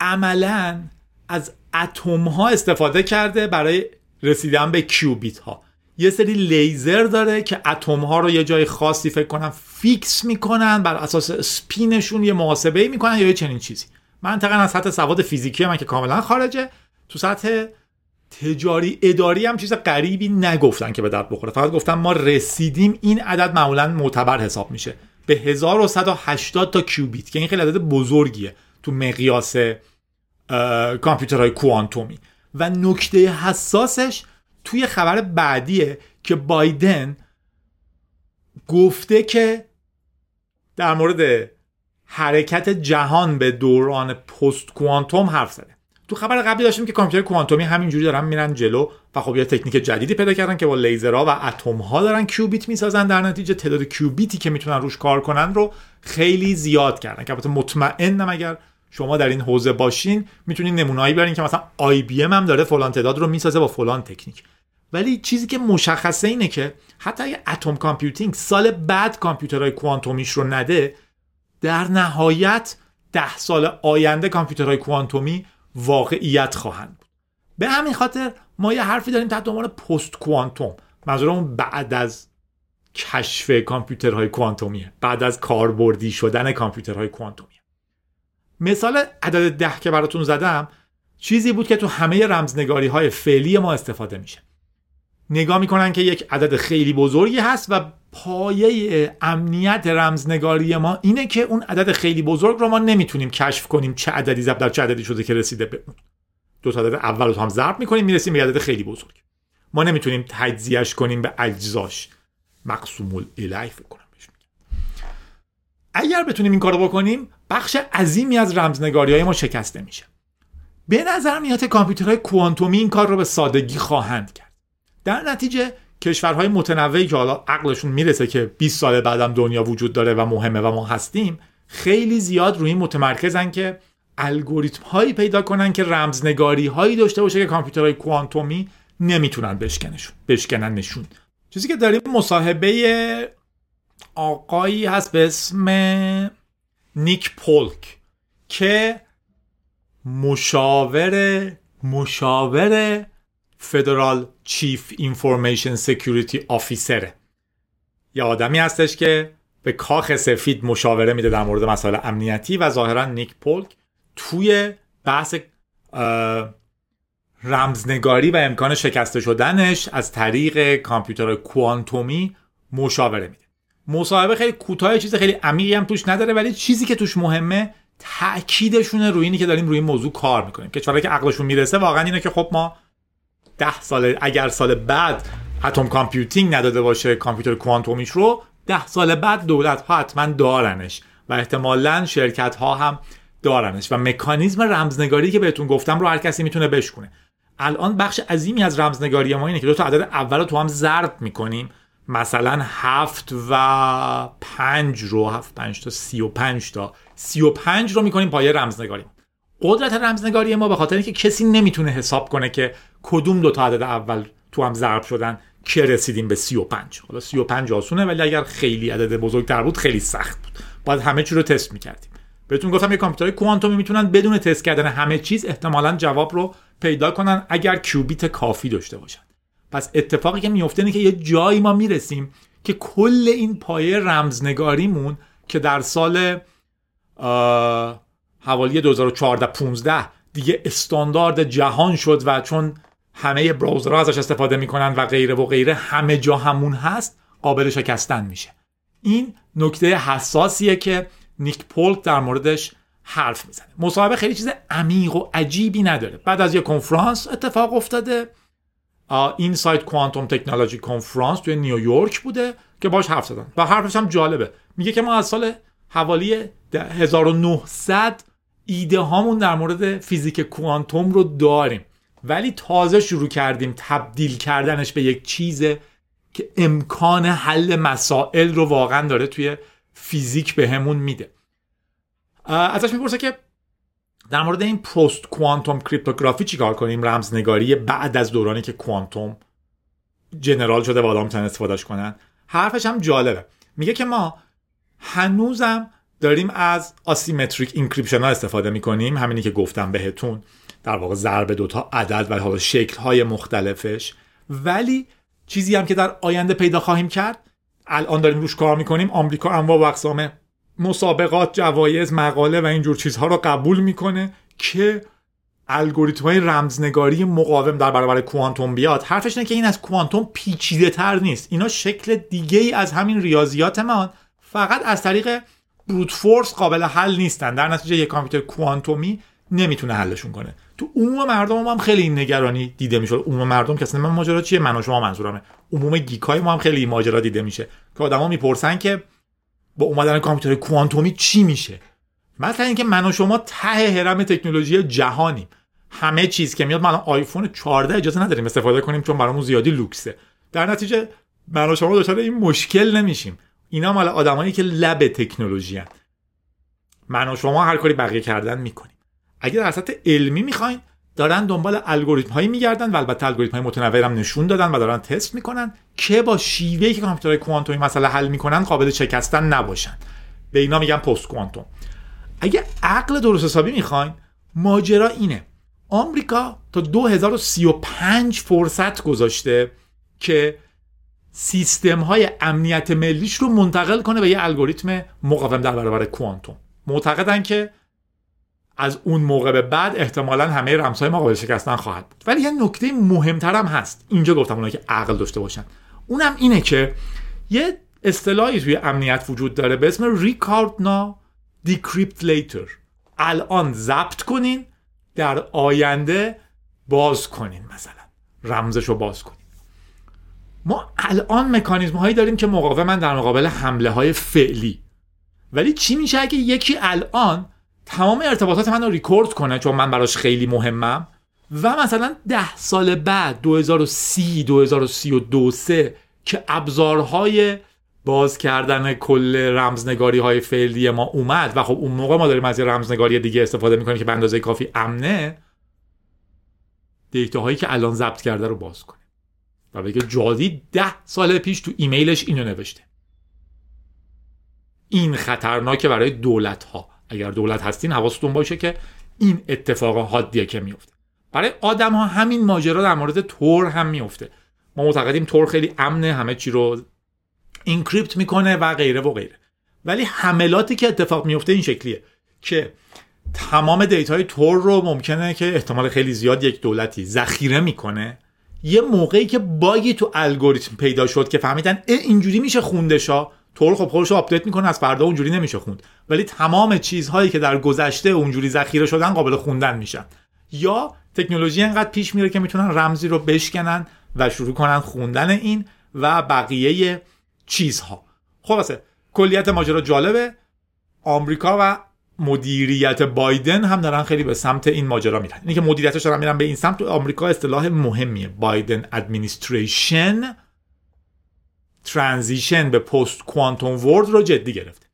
عملا از اتم ها استفاده کرده برای رسیدن به کیوبیت ها یه سری لیزر داره که اتم ها رو یه جای خاصی فکر کنم fix می‌کنن بر اساس سپینشون یه محاسبه می‌کنن یا یه چنین چیزی. منطقا از سطح سواد فیزیکی من که کاملا خارجه تو سطح تجاری اداری هم چیز غریبی نگفتن که به درد بخوره. فقط گفتن ما رسیدیم این عدد معمولا معتبر حساب میشه. به 1180 تا کیوبیت که این خیلی عدد بزرگیه تو مقیاس کامپیوترهای کوانتومی. و نکته حساسش توی خبر بعدیه که بایدن گفته که در مورد حرکت جهان به دوران پست کوانتوم حرف زده. تو خبر قبلی داشتیم که کامپیوتر کوانتومی همینجوری دارن میرن جلو و خب یه تکنیک جدیدی پیدا کردن که با لیزرها و اتم ها دارن کیوبیت می‌سازن. در نتیجه تعداد کیوبیتی که می‌تونن روش کار کنن رو خیلی زیاد کردن. که البته مطمئنم اگر شما در این حوزه باشین می‌تونین نمونه‌ای بیارین که مثلا IBM داره فلان تعداد رو می‌سازه با فلان تکنیک. ولی چیزی که مشخصه اینه که حتی اگه Atom Computing سال بعد کامپیوترهای کوانتومیش رو نده در نهایت ده سال آینده کامپیوترهای کوانتومی واقعیت خواهند بود. به همین خاطر ما یه حرفی داریم تحت عنوان post quantum. منظورمون بعد از کشف کامپیوترهای کوانتومیه. بعد از کاربردی شدن کامپیوترهای کوانتومیه. مثال عدد ده که براتون زدم چیزی بود که تو همه رمزنگاری های فعلی ما استفاده میشه. نگاه می‌کنن که یک عدد خیلی بزرگی هست و پایه امنیت رمزنگاری ما اینه که اون عدد خیلی بزرگ رو ما نمی‌تونیم کشف کنیم چه عددی ضرب در چه عددی شده که رسیده به اون. دو تا عدد اول رو هم ضرب می‌کنیم می‌رسیم به عدد خیلی بزرگ. ما نمی‌تونیم تجزیهش کنیم به اجزاش. مقسوم الیه فکر کنم بهش اگر بتونیم این کارو بکنیم بخش عظیمی از رمزنگاری های ما شکسته میشه. به نظر میاد کامپیوترهای کوانتومی این کار رو به سادگی خواهند کرد. در نتیجه کشورهای متنوعی که حالا عقلشون می‌رسه که 20 سال بعدم دنیا وجود داره و مهمه و ما هستیم خیلی زیاد روی متمرکزن که الگوریتم هایی پیدا کنن که رمزنگاری هایی داشته باشه که کامپیوترهای کوانتومی نمی‌تونن بشکنشون بشکنن نشون چیزی که داریم مصاحبه آقایی هست به اسم Nick Polk که مشاور مشاور federal chief information security officer ه یه آدمی هستش که به کاخ سفید مشاوره میده در مورد مسائل امنیتی و ظاهرا Nick Polk توی بحث رمزنگاری و امکان شکسته شدنش از طریق کامپیوتر کوانتومی مشاوره میده. مصاحبه خیلی کوتاه چیز خیلی عمیقی هم توش نداره ولی چیزی که توش مهمه تاکیدشونه روی اینی که داریم روی این موضوع کار می‌کنیم کشورهایی که عقلشون می‌رسه واقعا اینه که خب ما ده سال اگر سال بعد اتم کامپیوتینگ نداده باشه کامپیوتر کوانتومیش رو ده سال بعد دولت ها حتما دارنش و احتمالا شرکت ها هم دارنش و مکانیزم رمزنگاری که بهتون گفتم رو هر کسی می‌تونه بشکنه الان بخش عظیمی از رمزنگاری ما اینه که دو تا عدد اول رو تو هم ضرب می‌کنیم. مثلا هفت و پنج رو هفت پنج تا سی و پنج تا. سی و پنج رو می‌کنیم پایه رمزنگاری قدرت رمزنگاری ما به خاطر اینکه کسی نمی‌تونه حساب کنه که کدوم دو تا عدد اول تو هم ضرب شدن؟ که رسیدیم به 35 حالا 35 آسونه ولی اگر خیلی عدد بزرگتر بود خیلی سخت بود. باید همه چی رو تست می‌کردیم. بهتون گفتم یه کامپیوترهای کوانتومی می‌تونن بدون تست کردن همه چیز احتمالا جواب رو پیدا کنن اگر کیوبیت کافی داشته باشن. پس اتفاقی که میفته اینه که یه جایی ما می‌رسیم که کل این پایه رمزنگاریمون که در سال حوالی 2014 15 دیگه استاندارد جهان شد و چون همه براوزرها ازش استفاده می‌کنن و غیره و غیره همه جا همون هست قابل شکستن میشه. این نکته حساسیه که نیک پولک در موردش حرف می‌زنه. مصاحبه خیلی چیز عمیق و عجیبی نداره. بعد از یه کنفرانس اتفاق افتاده. این سایت کوانتوم تکنولوژی کنفرانس توی نیویورک بوده که باش حرف زدن. و حرفش هم جالبه. میگه که ما از سال حوالی 1900 ایده هامون در مورد فیزیک کوانتوم رو داریم. ولی تازه شروع کردیم تبدیل کردنش به یک چیز که امکان حل مسائل رو واقعا داره توی فیزیک بهمون میده. ازش می‌پرسه که در مورد این post quantum cryptography چیکار کنیم؟ رمزنگاری بعد از دورانی که کوانتوم general شده و آدم می‌تونن استفادهش کنن. حرفش هم جالبه. میگه که ما هنوزم داریم از asymmetric encryption ها استفاده می‌کنیم همینی که گفتم بهتون. در واقع ضرب دوتا عدد و حالا شکل های مختلفش. ولی چیزی هم که در آینده پیدا خواهیم کرد الان داریم روش کار می‌کنیم آمریکا انواع و اقسام مسابقات جوایز مقاله و اینجور چیزها رو قبول می‌کنه که الگوریتم های رمزنگاری مقاوم در برابر کوانتوم بیاد. حرفش اینه که این از کوانتوم پیچیده تر نیست. اینا شکل دیگه ای از همین ریاضیات ما فقط از طریق بروت فورس قابل حل نیستن. در نتیجه یک کامپیوتر کوانتومی نمی‌تونه حلشون کنه. تو عموم مردم هم خیلی این نگرانی دیده میشه عموم مردم که اصلا ماجرا چیه؟ من و شما منظورمه. عموم گیکای ما هم خیلی این ماجرا دیده میشه. که آدما می‌پرسن که با اومدن کامپیوتر کوانتومی چی میشه؟ مثلا اینکه من و شما ته هرم تکنولوژی جهانیم. همه چیز که میاد ما آیفون 14 اجازه نداریم استفاده کنیم چون برامون زیادی لوکسه. در نتیجه من و شما دچار این مشکل نمیشیم. اینا مال آدمایی که لب تکنولوژی هن. من و شما هر کاری بقیه کردن می‌کنیم. اگر در سطح علمی می‌خواین دارن دنبال الگوریتم هایی میگردن و البته الگوریتم های متنوعی هم نشون دادن و دارن تست می‌کنن که با شیوهی که کامپیوترهای کوانتومی مسئله حل می‌کنن قابل شکستن نباشن. به اینا میگن پست کوانتوم اگه عقل درست حسابی می‌خواین ماجرا اینه. آمریکا تا 2035 فرصت گذاشته که سیستم های امنیت ملیش رو منتقل کنه به یه الگوریتم مقاوم در برابر کوانتوم. معتقدن که از اون موقع به بعد احتمالا همه رمزهای ما قابل شکستن خواهد بود. ولی یه نکته مهمتر هم هست. اینجا گفتم اونایی که عقل داشته باشن. اونم اینه که یه اصطلاحی توی امنیت وجود داره به اسم ریکارد نا دیکریپت لیتر. الان ضبط کنین در آینده باز کنین مثلا. رمزش رو باز کنین. ما الان مکانیزم هایی داریم که مقاومن در مقابل حمله های فعلی. ولی چی میشه اگه یکی الان تمام ارتباطات من رو ریکورد کنه چون من براش خیلی مهمم. و مثلا ده سال بعد 2030 2032 سه که ابزارهای باز کردن کل رمزنگاری های فعلی ما اومد و خب اون موقع ما داریم از یه رمزنگاری دیگه استفاده می‌کنیم که به اندازه کافی امنه دیتا هایی که الان ضبط کرده رو باز کنیم. و بگه جادی ده سال پیش تو ایمیلش اینو نوشته. این خطرناکه برای دولت ها اگر دولت هستین حواستون باشه که این اتفاق عادیه که میفته. برای آدم ها همین ماجرا در مورد تور هم میفته. ما معتقدیم تور خیلی امنه همه چی رو encrypt می‌کنه و غیره و غیره. ولی حملاتی که اتفاق میفته این شکلیه که تمام دیتای تور رو ممکنه که احتمال خیلی زیاد یک دولتی ذخیره می‌کنه. یه موقعی که باگی تو الگوریتم پیدا شد که فهمیدن اینجوری میشه خوندشا تور خب خودش رو آپدیت می‌کنه از فردا اونجوری نمیشه خوند. ولی تمام چیزهایی که در گذشته اونجوری ذخیره شدن قابل خوندن میشن. یا تکنولوژی انقدر پیش میره که می‌تونن رمزی رو بشکنن و شروع کنن خوندن این و بقیه چیزها. خلاصه کلیت ماجرا جالبه. آمریکا و مدیریت بایدن هم دارن خیلی به سمت این ماجرا میرن. اینی که مدیریتش دارن میرن به این سمت آمریکا اصطلاح مهمیه. Biden administration ترانزیشن به پست کوانتوم ورد رو جدی گرفته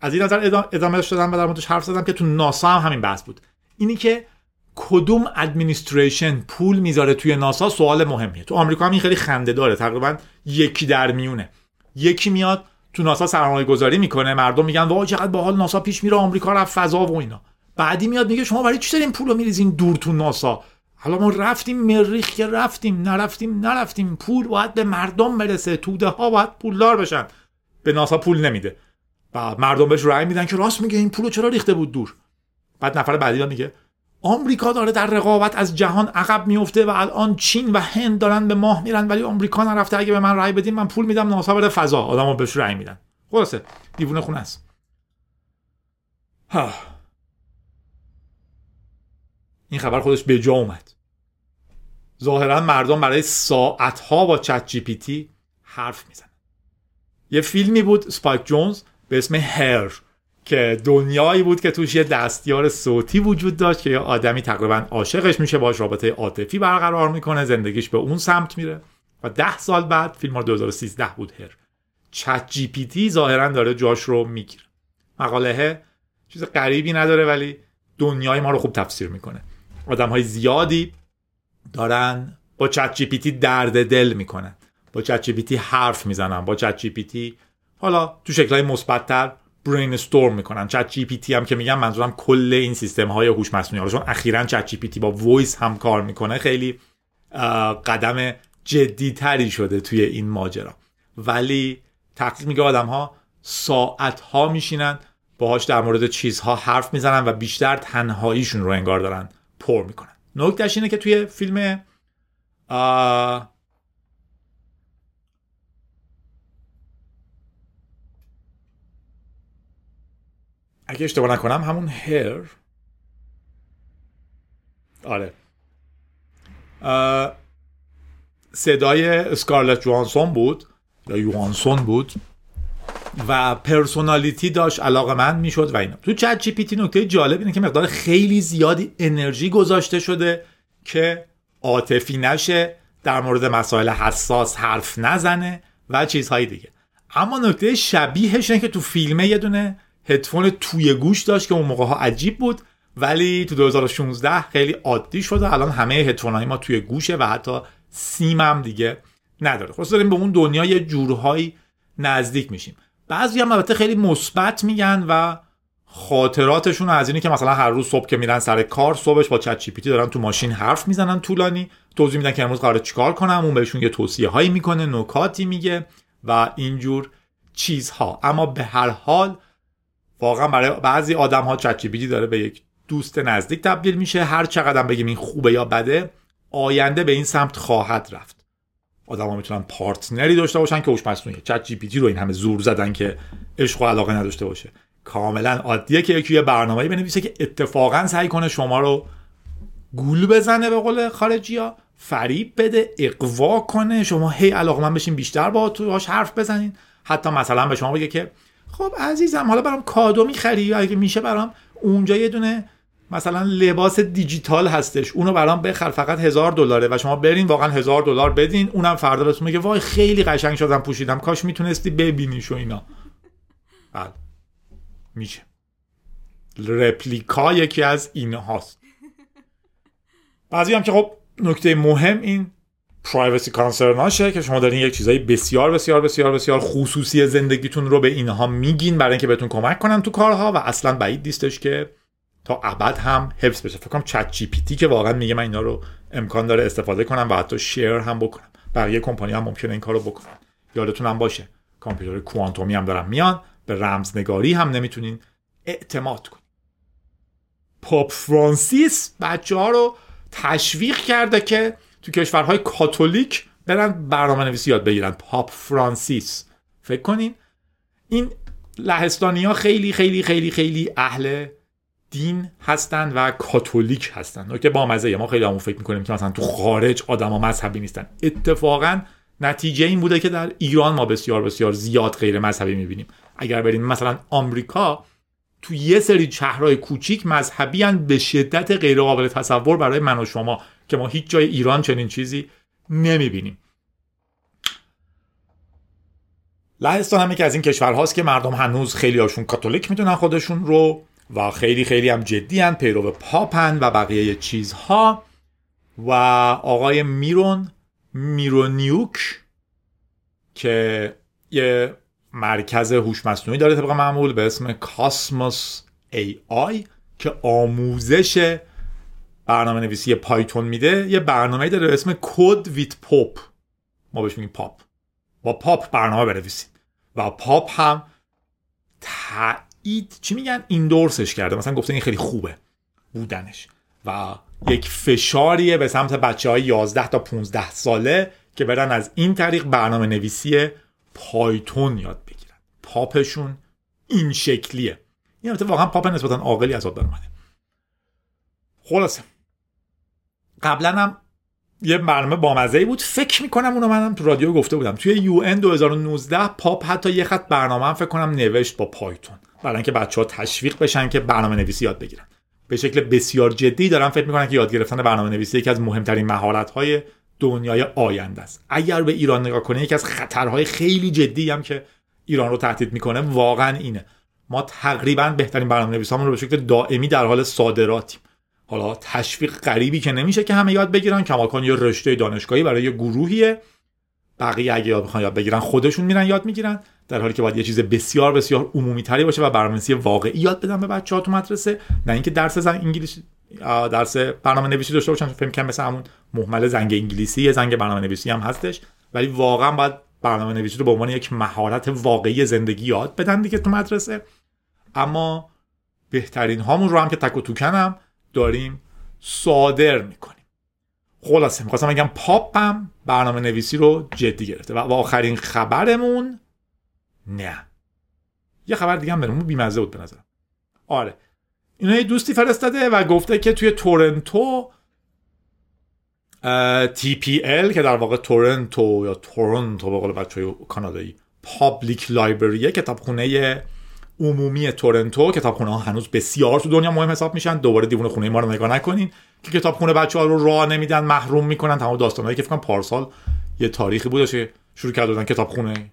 از این نظر ادامه دادم و در موردش حرف زدم که تو ناسا هم همین بحث بود. اینی که کدوم ادمنستریشن پول می‌ذاره توی ناسا سوال مهمیه. تو آمریکا هم این خیلی خنده داره. تقریبا یکی در میونه. یکی میاد تو ناسا سرمایه گذاری می‌کنه. مردم میگن وای چقدر باحال ناسا پیش میره آمریکا رفت فضا و اینا. بعدی میاد میگه شما برای چی دارین پول رو میریزین دور تو ناسا؟ حالا ما رفتیم مریخ که رفتیم نرفتیم نرفتیم. پول باید به مردم برسه. توده ها باید پولدار بشن. به ناسا پول نمیده. و مردم بهش رأی میدن که راست میگه این پولو چرا ریخته بود دور؟ بعد نفر بعدی میگه آمریکا داره در رقابت از جهان عقب میفته و الان چین و هند دارن به ماه میرن ولی آمریکا نرفته. اگه به من رأی بدین من پول میدم ناسا بره فضا. آدمو بهش رأی میدن. خلاصه دیوونه خونه است. ها. این خبر خودش به جا اومد. ظاهرا مردم برای ساعتها با چت جی پی تی حرف می‌زنن. یه فیلمی بود سپایک جونز به اسم هر که دنیایی بود که توش یه دستیار صوتی وجود داشت که یه آدمی تقریبا عاشقش میشه باش رابطه عاطفی برقرار می‌کنه زندگیش به اون سمت میره. و ده سال بعد فیلم 2013 بود هر چت جی پی تی ظاهرا داره جاش رو می‌گیره. مقاله چیز غریبی نداره ولی دنیای ما رو خوب تفسیر می‌کنه. آدم های زیادی دارن با ChatGPT درد دل می‌کنن. با ChatGPT حرف می‌زنن. با ChatGPT حالا تو شکلهای مثبتتر brainstorm می‌کنن. ChatGPT هم که میگم منظورم کل این سیستم های هوش مصنوعی چون اخیرا ChatGPT با voice هم کار می‌کنه خیلی قدم جدی تری شده توی این ماجرا. ولی تحقیق میگه آدم ها ساعت ها میشینن باهاش در مورد چیزها حرف می‌زنن و بیشتر تنهاییشون رو انگار دارن پر می‌کنن. نکتهش اینه که توی فیلم اگه اشتباه نکنم همون Her. آره. صدای اسکارلت جوانسون بود یا یوانسون بود. و personality داشت علاقه‌مند می‌شد و اینا. تو ChatGPT نکته جالب اینه که مقدار خیلی زیادی انرژی گذاشته شده که عاطفی نشه در مورد مسائل حساس حرف نزنه و چیزهای دیگه. اما نکته شبیهش اینه که تو فیلمه یه دونه هدفون توی گوش داشت که اون موقع ها عجیب بود ولی تو 2016 خیلی عادی شده الان همه هدفون ما توی گوشه و حتی سیم هم دیگه نداره. خلاص داریم به اون دنیا یه جورهایی نزدیک میشیم. بعضی هم البته خیلی مثبت میگن و خاطراتشون از اینی که مثلا هر روز صبح که میرن سر کار صبحش با Chat G دارن تو ماشین حرف می‌زنن طولانی. توضیح میدن که امروز قراره چیکار کنم اون بهشون یه توصیه هایی می‌کنه نکاتی میگه و اینجور چیزها. اما به هر حال واقعا برای بعضی آدم ها Chat G داره به یک دوست نزدیک تبدیل میشه. هر چقدر بگیم این خوبه یا بده آینده به این سمت خواهد رفت. آدما می‌تونن partner ی داشته باشن که هوش مصنوعی ChatGP رو این همه زور زدن که عشق و علاقه نداشته باشه. کاملا عادیه که یکی یه برنامه‌ای بنویسه که اتفاقا سعی کنه شما رو گول بزنه به قول خارجی ها فریب بده اقوا کنه شما هی علاقه من بشین بیشتر با توش حرف بزنین. حتی مثلا به شما بگه که خب عزیزم حالا برام کادو می‌خری؟ اگه میشه برام اونجا یه دونه مثلا لباس دیجیتال هستش. اونو برام بخر. فقط هزار دلاره و شما برین واقعا هزار دلار بدین. اونم فردا بهتون میگه وای خیلی قشنگ شدم پوشیدم. کاش می‌تونستی ببینیش و اینا. بله. میشه. رپلیکا یکی از این هاست بعضی هم که خب نکته مهم این پرایوسی کانسرناشه که شما دارین یک چیزایی بسیار بسیار بسیار بسیار خصوصی زندگیتون رو به اینها میگین برای اینکه بهتون کمک کنن تو کارها و اصلا بعید نیستش که تا ابد هم حفظ بشه. فکر کنم چت جی پی تی که واقعا میگه من اینا رو امکان داره استفاده کنم و حتی شیر هم بکنم. بقیه کمپانی هم ممکنه این کارو بکنن. یادتون هم باشه کامپیوتر کوانتومی هم دارن. میان به رمزنگاری هم نمی‌تونین اعتماد کنین. پاپ فرانسیس بچه ها رو تشویق کرده که تو کشورهای کاتولیک برن برنامه نویسی یاد بگیرن. پاپ فرانسیس. فکر کنین این لهستانی ها خیلی خیلی خیلی خیلی اهل دین هستند و کاتولیک هستند که با مزه ما خیلی همون فکر می‌کنیم که مثلا تو خارج آدما مذهبی نیستن. اتفاقا نتیجه این بوده که در ایران ما بسیار بسیار زیاد غیر مذهبی می‌بینیم. اگر بریم مثلا آمریکا تو یه سری شهرهای کوچیک مذهبی به شدت غیر قابل تصور برای من و شما که ما هیچ جای ایران چنین چیزی نمی‌بینیم. لهستان هم که از این کشورهاست که مردم هنوز خیلی هاشون کاتولیک می‌دونن خودشون رو. و خیلی خیلی هم جدی هن پیرو پاپن و بقیه چیزها. و آقای میرون میرونیوک که یه مرکز هوش مصنوعی داره طبق معمول به اسم Cosmose AI که آموزش برنامه نویسی پایتون میده. یه برنامه داره به اسم Code with Pope ما بهش میگیم پاپ. با پاپ برنامه بنویسیم و پاپ هم تایید چی میگن؟ endorse ش کرده. مثلا گفته این خیلی خوبه. بودنش. و یک فشاریه به سمت بچه های 11 تا 15 ساله که برن از این طریق برنامه نویسی پایتون یاد بگیرن. پاپشون این شکلیه. این البته واقعا پاپ نسبتا عاقلی از آب اومده. خلاصه. قبلا هم یه برنامه بامزه بود. فکر می‌کنم اونو منم تو رادیو گفته بودم. توی یو ان 2019 پاپ حتی یه خط برنامه هم فکر کنم نوشت با پایتون. برای اینکه بچه ها تشویق بشن که برنامه نویسی یاد بگیرن. به شکل بسیار جدی دارم فکر می‌کنن که یاد گرفتن برنامه نویسی یکی از مهمترین مهارت های دنیای آینده است. اگر به ایران نگاه کنه یکی از خطرهای خیلی جدی هم که ایران رو تهدید می‌کنه واقعا اینه. ما تقریبا بهترین برنامه نویسامون رو به شکل دائمی در حال صادراتیم. حالا تشویق غریبی که نمیشه که همه یاد بگیرن. کماکان یه رشته دانشگاهی برای یه گروهیه. بقیه اگه یاد بخوان یاد بگیرن خودشون میرن یاد می‌گیرن. در حالی که باید یه چیز بسیار بسیار عمومی تری باشه و برنامه‌نویسی واقعی یاد بدم به بچه‌ها تو مدرسه. نه اینکه درس زنگ انگلیسی درس برنامه نویسی داشته باشن فکر کنم مثل همون محمل زنگ انگلیسی یه زنگ برنامه نویسی هم هستش. ولی واقعا باید برنامه نویسی رو به عنوان یک مهارت واقعی زندگی یاد بدن دیگه تو مدرسه. اما بهترین هامون رو هم که تک و توکنم داریم صادر می‌کنیم. خلاصه می‌خواستم بگم پاپم برنامه نویسی رو جدی گرفته و آخرین خبرمون نه. یه خبر دیگه هم برمون بیمزه بود به نظرم. آره. اینا یه دوستی فرستاده و گفته که توی تورنتو ال که در واقع تورنتو یا تورنتو به قول بچه کانادایی پابلیک لایبرریه کتابخونه عمومی تورنتو. کتابخونه ها هنوز بسیار تو دنیا مهم حساب میشن. دوباره دیوونه خونه ما رو نگاه نکنین. که کتابخونه بچه ها رو راه نمیدن محروم می‌کنن. تمام داستانهایی که فکر پارسال یه تاریخی بود شروع کرده بودن کتابخونه.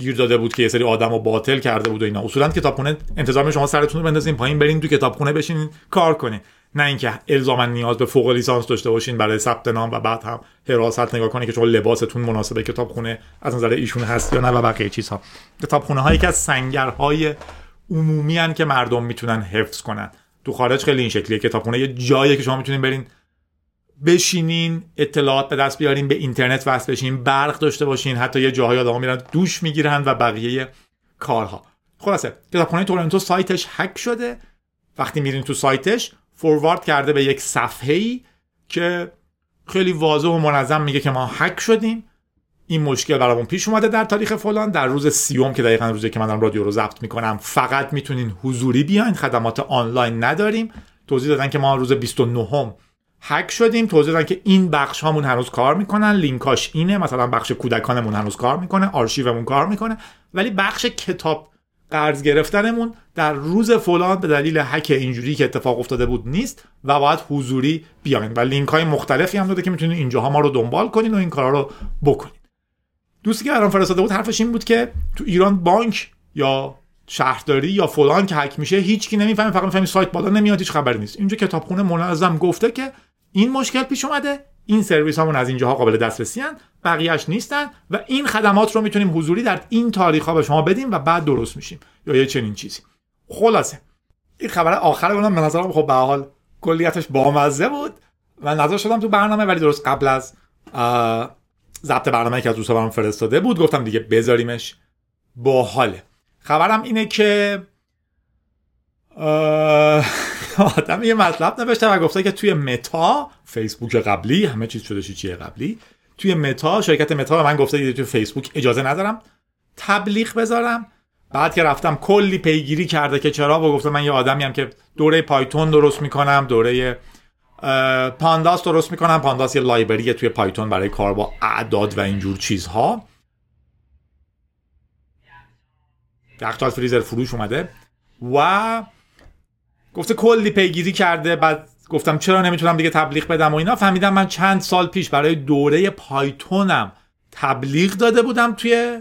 گیر داده بود که یه سری آدم باطل کرده بود و اینا. اصولا کتابخونه انتظار شما سرتون رو بندازین پایین برین تو کتابخونه بشین کار کنین. نه اینکه الزاما نیاز به فوق لیسانس داشته باشین برای ثبت نام و بعد هم حراست نگاه کنید که شما لباستون مناسب کتابخونه از نظر ایشون هست یا نه و بقیه چیزها. کتابخونه هایی که از سنگرهای عمومی هن که مردم می‌تونن حفظ کنن. تو خارج خیلی این شکلیه. کتابخونه یه جایی که شما می‌تونین برین بشینین اطلاعات به دست بیارین به اینترنت وصل بشین برق داشته باشین حتی یه جاهای آدم میرن دوش می‌گیرن و بقیه کارها. خلاصه کتابخونه تورنتو سایتش هک شده. وقتی میرین تو سایتش فوروارد کرده به یک صفحه ای که خیلی واضح و منظم میگه که ما هک شدیم. این مشکل برامون پیش اومده در تاریخ فلان. در روز سیوم که دقیقا روزی که من رادیو رو ضبط می‌کنم فقط می‌تونین حضوری بیاین. خدمات آنلاین نداریم. توضیح دادن که ما روز 29 هم هک شدیم. توضیح دادن که این بخش هامون هنوز کار می‌کنن. لینکاش اینه. مثلا بخش کودکانمون هنوز کار می‌کنه. آرشیومون کار می‌کنه. ولی بخش کتاب قرض گرفتنمون در روز فلان به دلیل هک اینجوری که اتفاق افتاده بود نیست و باید حضوری بیاین. و لینک های مختلفی هم داده که می‌تونید اینجاها ما رو دنبال کنین و این کارا رو بکنین. دوستی که برام فرستاده بود حرفش این بود که تو ایران بانک یا شهرداری یا فلان که هک میشه هیچکی نمی‌فهمه. فقط می‌فهمی سایت بالا نمیاد هیچ خبری نیست. اینجا کتابخونه منظم گفته که این مشکل پیش اومده این سرویس همون از اینجاها قابل دسترسی هن بقیهش نیستن و این خدمات رو می‌تونیم حضوری در این تاریخ ها به شما بدیم و بعد درست میشیم یا یه چنین چیزی. خلاصه این خبر آخر اونم به نظرم خب به حال کلیتش بامزه بود. و نظر شدم تو برنامه ولی درست قبل از ضبط برنامه که از دوستا برام فرستاده بود گفتم دیگه بذاریمش باحاله. خبرم اینه که آدم یه مطلب نوشته و گفته که توی Meta فیسبوک قبلی همه چیز شده چیه قبلی توی Meta شرکت Meta به من گفته توی فیسبوک اجازه ندارم تبلیغ بذارم. بعد که رفتم کلی پیگیری کرده که چرا و گفته من یه آدمی هم که دوره پایتون درست می‌کنم دوره Pandas درست می‌کنم. Pandas یه library توی پایتون برای کار با اعداد و اینجور چیزها. یخچال فریزر فروش اومده. و گفته کلی پیگیری کرده بعد گفتم چرا نمی‌تونم دیگه تبلیغ بدم و اینا. فهمیدم من چند سال پیش برای دوره پایتونم تبلیغ داده بودم توی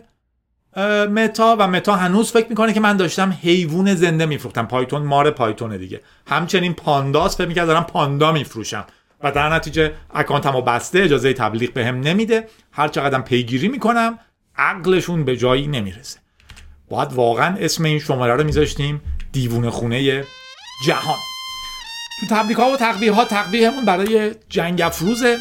متا و متا هنوز فکر می‌کنه که من داشتم حیوان زنده میفروختم. پایتون مار پایتونه دیگه. همچنین پانداس فکر می‌کرد دارم پاندا میفروشم. و در نتیجه اکانتم رو بسته اجازه تبلیغ بهم به نمیده. هر چقدر پیگیری می‌کنم عقلشون به جایی نمی‌رسه. باید واقعا اسم این شماره رو میذاشتیم دیوونه خونه جهان. تو تبلیغ ها و تقبیه ها تقبیهمون برای جنگ افروزه.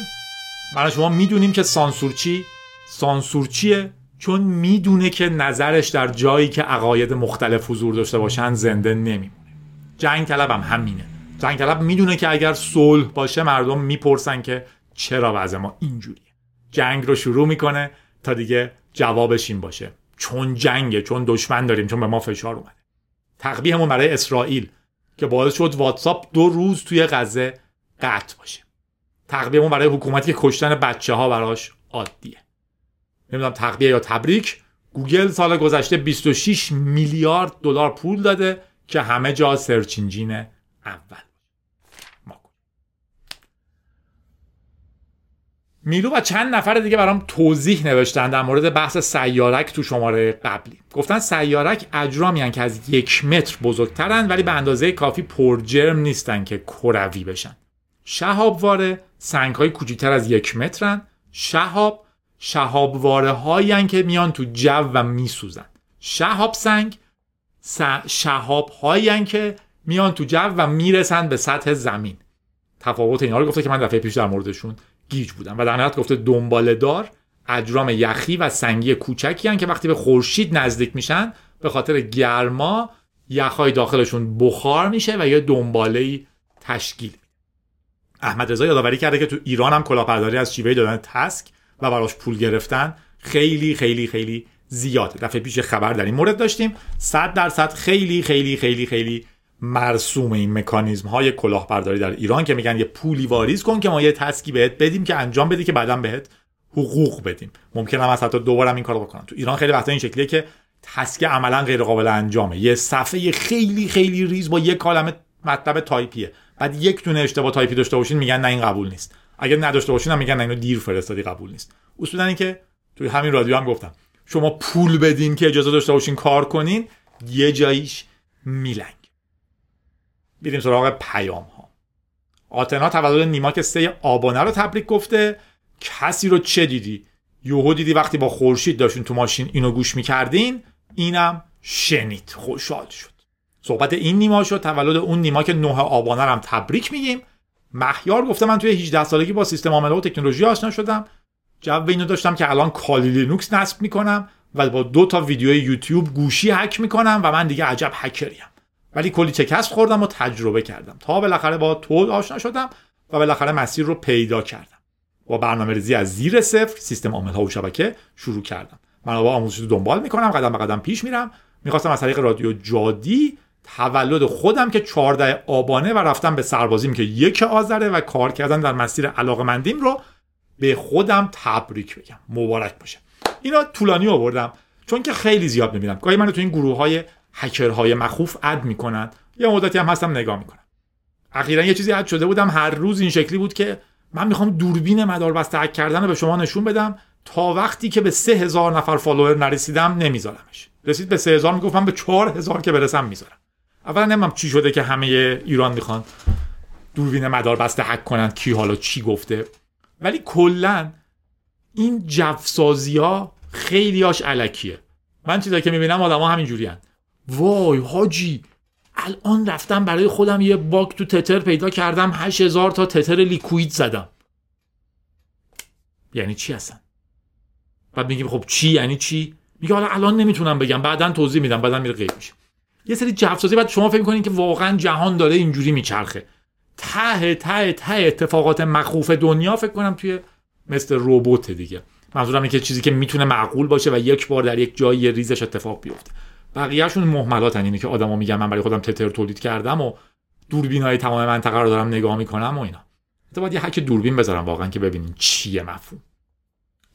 برای شما می‌دونیم که سانسورچی سانسورچیه چون می‌دونه که نظرش در جایی که عقاید مختلف حضور داشته باشن زنده نمیمونه. جنگ طلب هم همینه. جنگ طلب می‌دونه که اگر صلح باشه مردم می‌پرسن که چرا وضع ما اینجوریه. جنگ رو شروع می‌کنه تا دیگه جوابش این باشه. چون جنگه چون دشمن داریم چون به ما فشار اومده. تقبیحمون برای اسرائیل. که باعث شد واتساپ دو روز توی غزه قطع باشه. تقبیحمون برای حکومتی که کشتن بچه ها براش عادیه. نمی‌دونم تقبیح یا تبریک. گوگل سال گذشته 26 میلیارد دلار پول داده که همه جا search engine اول. میلو و چند نفر دیگه برام توضیح نوشتن در مورد بحث سیارک تو شماره قبلی. گفتن سیارک اجرامی که از یک متر بزرگترن ولی به اندازه کافی پرجرم نیستن که کروی بشن. شهابواره سنگ های کوچیکتر از یک مترن. شهاب شهابواره هایی که میان تو جو و میسوزن. شهاب سنگ شهاب هایی که میان تو جو و می‌رسن به سطح زمین. تفاوت اینا رو گفته که من دفعه پیش در موردشون گیج بودم و در نهایت گفته دنباله دار اجرام یخی و سنگی کوچکی که وقتی به خورشید نزدیک میشن به خاطر گرما یخهای داخلشون بخار میشه و یه دنباله ای تشکیل احمد رضا یادآوری کرده که تو ایران هم کلاهبرداری از شیوه دادن تسک و براش پول گرفتن خیلی خیلی خیلی زیاده. دفعه پیش خبر در این مورد داشتیم. 100 درصد خیلی خیلی خیلی خیلی مرسوم این مکانیزم های کلاهبرداری در ایران که میگن یه پولی واریز کن که ما یه task ی بهت بدیم که انجام بدی که بعدا بهت حقوق بدیم. ممکن هم هست حتی دوباره این کارو بکنن. تو ایران خیلی وقتا این شکلیه که task عملا غیر قابل انجامه. یه صفحه خیلی خیلی ریز با یه کلمه مطلب تایپیه. بعد یک دونه اشتباه تایپی داشته باشین میگن نه این قبول نیست. اگر نداشته باشین میگن نه اینو دیر فرستادی قبول نیست. اصولا اینکه توی همین رادیو هم گفتم. شما پول بدین که اجازه داشته باشین کار کنین یه جاییش میلنگ. بریم سراغ پیام ها. آتنا تولد نیماک سه آبانه رو تبریک گفته. کسی رو چه دیدی؟ یوهو دیدی وقتی با خورشید داشتین تو ماشین اینو گوش می‌کردین؟ اینم شنید. خوشحال شد. صحبت این نیما شد. تولد اون نیما که نه آبانه هم تبریک میگیم. مهیار گفته من توی 18 سالگی با سیستم عامله و تکنولوژی آشنا شدم. جو اینو داشتم که الان Kali Linux نصب می‌کنم و با دو تا ویدیو یوتیوب گوشی هک می‌کنم و من دیگه عجب هکریم. ولی کلی شکست خوردم و تجربه کردم. تا بالاخره با تو آشنا شدم و بالاخره مسیر رو پیدا کردم. با برنامه ریزی از زیر صفر سیستم عامل ها و شبکه شروع کردم. من با آموزش دنبال می‌کنم قدم به قدم پیش میرم. می‌خواستم از طریق رادیو جادی تولد خودم که 14 آبانه و رفتنم به سربازیم که یک آذره و کار کردن در مسیر علاقمندیم رو به خودم تبریک بگم. مبارک باشه. اینا طولانی آوردم چون که خیلی زیاد می‌بینم. گاهی من تو این گروه های هکرهای مخوف اد می‌کنن یه مدتی هم هستم نگاه می‌کنم. اخیرا یه چیزی اد شده بودم. هر روز این شکلی بود که من می‌خوام دوربین مدار بسته هک کردن رو به شما نشون بدم. تا وقتی که به سه هزار نفر فالوور نرسیدم نمیذارمش. رسید به سه هزار می‌گفتم به چهار هزار که برسم می‌ذارم. اولا نمیم چی شده که همه ایران می‌خوان دوربین مدار بسته حک کنن. کی حالا چی گفته. ولی کلا این جفسازی ها خیلی هاش علکیه. من چیزایی که می‌بینم آدما همینجوری هن. وای حاجی الان رفتم برای خودم یه باگ تو تتر پیدا کردم 8000 تا تتر لیکوید زدم. یعنی چی هستن بعد میگیم خب چی؟ یعنی چی؟ میگه حالا الان نمی‌تونم بگم بعدا توضیح میدم بعدا میره غیب میشه. یه سری جفسازی بعد شما فکر کنید که واقعا جهان داره اینجوری میچرخه. ته ته ته اتفاقات مخوف دنیا فکر کنم توی مثل ربات دیگه. منظورم اینه که چیزی که می‌تونه معقول باشه و یک بار در یک جایی ریزش اتفاق بیفته. بقیهشون مهملاتن اینه که آدما میگن من برای خودم تتر تولید کردم و دوربین های تمام منطقه رو دارم نگاه می‌کنم و اینا. حتی باید یه حک دوربین بذارم واقعا که ببینین چیه مفهوم.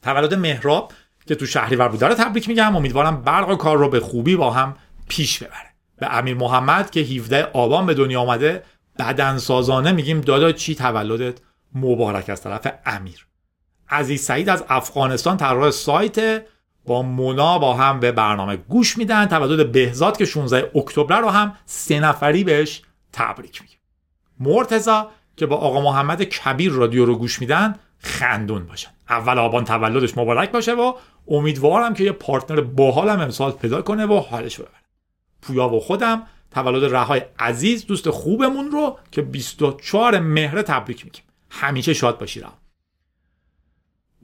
تولد مهراب که تو شهریور بوده رو تبریک میگم. امیدوارم برق کار رو به خوبی با هم پیش ببره. به امیر محمد که 17 آبان به دنیا آمده بدن سازانه میگیم دادا چی تولدت مبارک از طرف امیر. عزیز سعید از افغانستان طراح سایت با مونا با هم به برنامه گوش میدن. تولد بهزاد که 16 اکتبر رو هم سه نفری بهش تبریک میگیم. مرتزا که با آقا محمد کبیر رادیو رو گوش میدن خندون باشن. اول آبان تولدش مبارک باشه و امیدوارم که یه پارتنر باحالم امسال پیدا کنه و حالش ببره. پویا و خودم تولد رهای عزیز دوست خوبمون رو که 24 مهر تبریک میگیم. همیشه شاد باشی رها.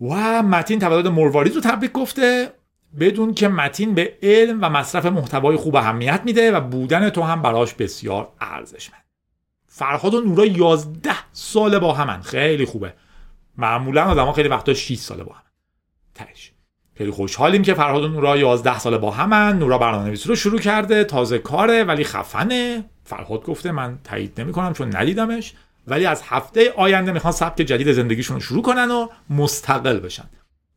و متین تولد مرواریز رو تبریک گفته بدون که متین به علم و مصرف محتوای خوب اهمیت میده و بودن تو هم براش بسیار ارزشمند. فرهاد و نورا 11 ساله با همن. خیلی خوبه. معمولا آدما خیلی وقتا 6 ساله با هم تش خیلی خوشحالیم که فرهاد و نورا 11 ساله با همن. نورا برنامه‌نویسی رو شروع کرده تازه کاره ولی خفنه. فرهاد گفته من تایید نمی‌کنم چون ندیدمش. ولی از هفته آینده می‌خوان سبک جدید زندگیشون رو شروع کنن و مستقل بشن.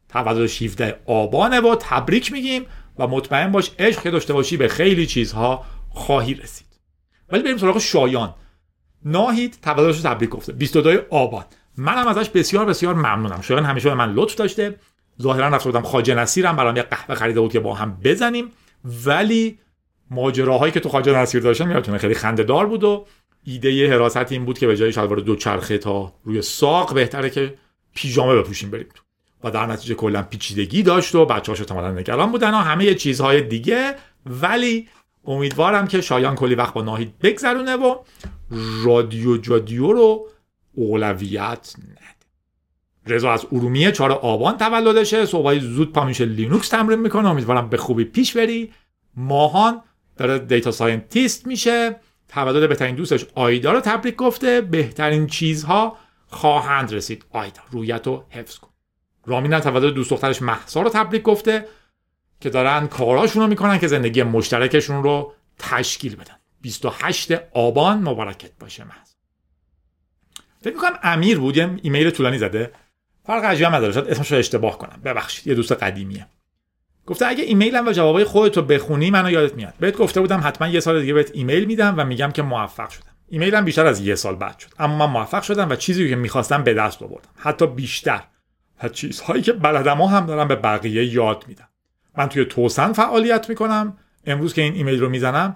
تولد 17 آبانه و تبریک میگیم و مطمئن باش عشق که داشته باشی به خیلی چیزها خواهی رسید. ولی بریم سراغ شایان. ناهید تولدش تبریک گفته. 22 آبان. منم ازش بسیار بسیار ممنونم. شایان همیشه به من لطف داشته. ظاهرا رفته بودم خواجه نصیرم برام یه قهوه خریده بود که با هم بزنیم. ولی ماجراهایی که تو خواجه نصیر داشتم یادتونه خیلی خنده دار بود و ایده حراست این بود که به جای شلوار دو چرخه تا روی ساق بهتره که پیژامه بپوشیم بریم تو. و در نتیجه کلا پیچیدگی داشت و بچه‌هاش احتمالاً نگران بودن و همه چیزهای دیگه. ولی امیدوارم که شایان کلی وقت با ناهید بگذرونه و رادیو جادیو رو اولویت نده. رضا از ارومیه 4 آبان تولدشه. صبحای زود پا میشه لینوکس تمرین می‌کنه. امیدوارم به خوبی پیش بری. ماهان داره data scientist میشه. تولد بهترین دوستش آیدا رو تبریک گفته. بهترین چیزها خواهند رسید. آیدا روحیت رو حفظ کن. رامین تولد دوست دخترش مهسا رو تبریک گفته که دارن کاراشون رو می‌کنن که زندگی مشترکشون رو تشکیل بدن. 28 آبان. مبارکت باشه محض. فکر می‌کنم امیر بود. یه ایمیل طولانی زده. فرق عجیبی هم نداره. اسمش رو اشتباه کنم. ببخشید. یه دوست قدیمیه. گفته اگه ایمیلم و جوابای خودتو بخونی منو یادت میاد. بهت گفته بودم حتما یه سال دیگه بهت ایمیل میدم و میگم که موفق شدم. ایمیلم بیشتر از یه سال بعد شد. اما من موفق شدم و چیزی که می‌خواستم به دست آوردم. حتی بیشتر. و چیزهایی که بلدم هم دارم به بقیه یاد میدم. من توی توسن فعالیت می‌کنم. امروز که این ایمیل رو می‌زنم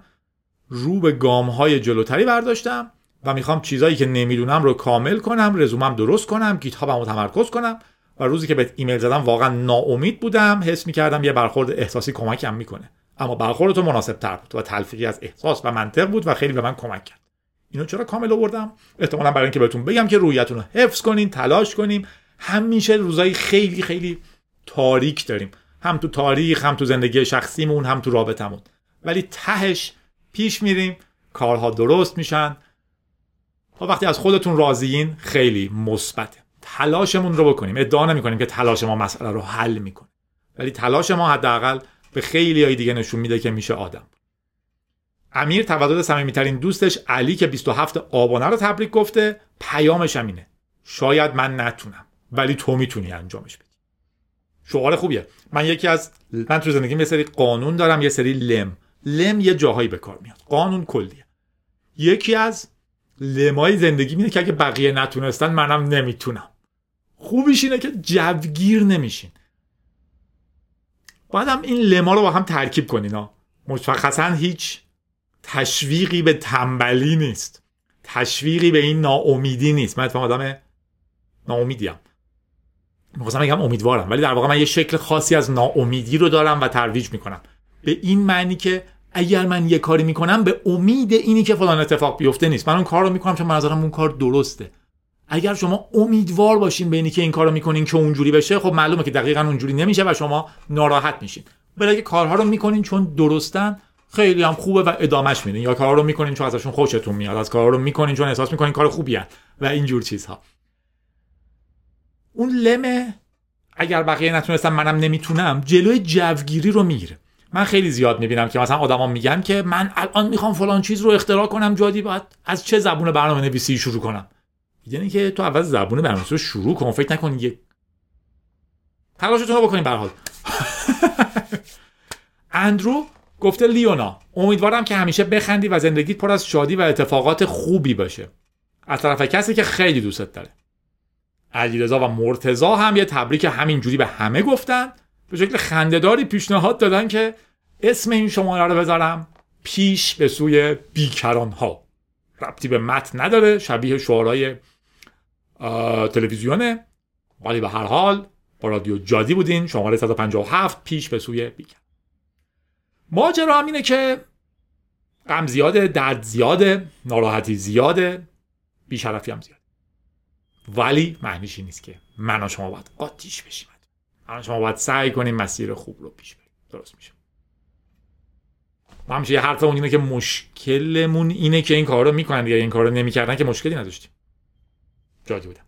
رو به گام های جلوتری برداشتم و می‌خوام چیزایی که نمی‌دونم رو کامل کنم رزومم درست کنم گیت رو تمرکز کنم. و روزی که به ایمیل زدم واقعا ناامید بودم حس می‌کردم یه برخورد احساسی کمکم می‌کنه. اما برخورد تو مناسب تر بود و تلفیقی از احساس و منطق بود و خیلی به من کمک کرد. اینو چرا کامل آوردم احتمالا برای اینکه بهتون بگم که رویتون رو حفظ کنین تلاش کنیم همیشه روزای خیلی خیلی تاریک داریم. هم تو تاریخ هم تو زندگی شخصیمون هم تو رابطمون. ولی تهش پیش میریم کارها درست میشن. تا وقتی از خودتون راضیین خیلی مثبته. تلاشمون رو بکنیم. ادعا نمی‌کنیم که تلاش ما مسئله رو حل می‌کنه. ولی تلاش ما حداقل به خیلی های دیگه نشون میده که میشه آدم امیر تولد صمیمیترین دوستش علی که 27 آبانه رو تبریک گفته پیامش اینه. شاید من نتونم ولی تو می‌تونی انجامش بدی. شعار خوبیه. من یکی از من تو زندگیم یه سری قانون دارم یه سری لم. لم یه جاهایی به کار میاد. قانون کلیه. یکی از لمای زندگی اینه که اگه بقیه نتونستن منم نمی‌تونم. خوبیش اینه که جوگیر نمیشین. باید هم این لما رو با هم ترکیب کنین ها. مشخصا هیچ تشویقی به تنبلی نیست. تشویقی به این ناامیدی نیست. من اتفاقا آدم ناامیدیم می‌خواستم بگم امیدوارم ولی در واقع من یه شکل خاصی از ناامیدی رو دارم و ترویج می‌کنم. به این معنی که اگر من یه کاری می‌کنم به امید اینی که فلان اتفاق بیفته نیست. من اون کار رو می‌کنم چون منظرم اون کار درسته. اگر شما امیدوار باشین به اینی که این کارو می‌کنین که اونجوری بشه خب معلومه که دقیقا اونجوری نمیشه و شما ناراحت میشین. ولی اگه کارها رو می‌کنین چون درستن خیلی هم خوبه و ادامش میدین. یا کارها رو می‌کنین چون ازشون خوشتون میاد از کارها رو می‌کنین چون احساس می‌کنین کار خوبی و اینجور چیزها. اون لمه اگر بقیه نتونستم منم نمی‌تونم جلوی جوگیری رو می‌گیره. من خیلی زیاد می‌بینم که مثلا آدما میگن که من الان می‌خوام فلان چیز رو اختراع کنم جادی باید از چه زبون برنامه نویسی شروع کنم. یعنی که تو اول زبون برنامه رو شروع کن فکر نکن یه تلاشتون رو بکنین به اندرو گفته لیونا امیدوارم که همیشه بخندی و زندگیت پر از شادی و اتفاقات خوبی باشه. از طرف کسی که خیلی دوستت داره. علیرضا و مرتزا هم یه تبریک همینجوری به همه گفتن. به شکل خندهداری پیشنهاد دادن که اسم این شماره رو بذارم پیش به سوی بیکران ها ربطی به متن نداره شبیه شعارهای تلویزیونه. ولی به هر حال با رادیو جادی بودین. شماره 157 پیش به سوی بیکران ماجرا هم اینه که غم زیاده درد زیاده ناراحتی زیاده بیشرفی هم زیاده. ولی معنیش نیست که من و شما باید قاطیش بشیم. من شما باید سعی کنیم مسیر خوب رو پیش بریم. درست میشه. ما همیشه یه حرفمون اینه که مشکلمون اینه که این کار رو می‌کنن دیگه این کار رو نمی‌کردن که مشکلی نداشتیم. جادی بودم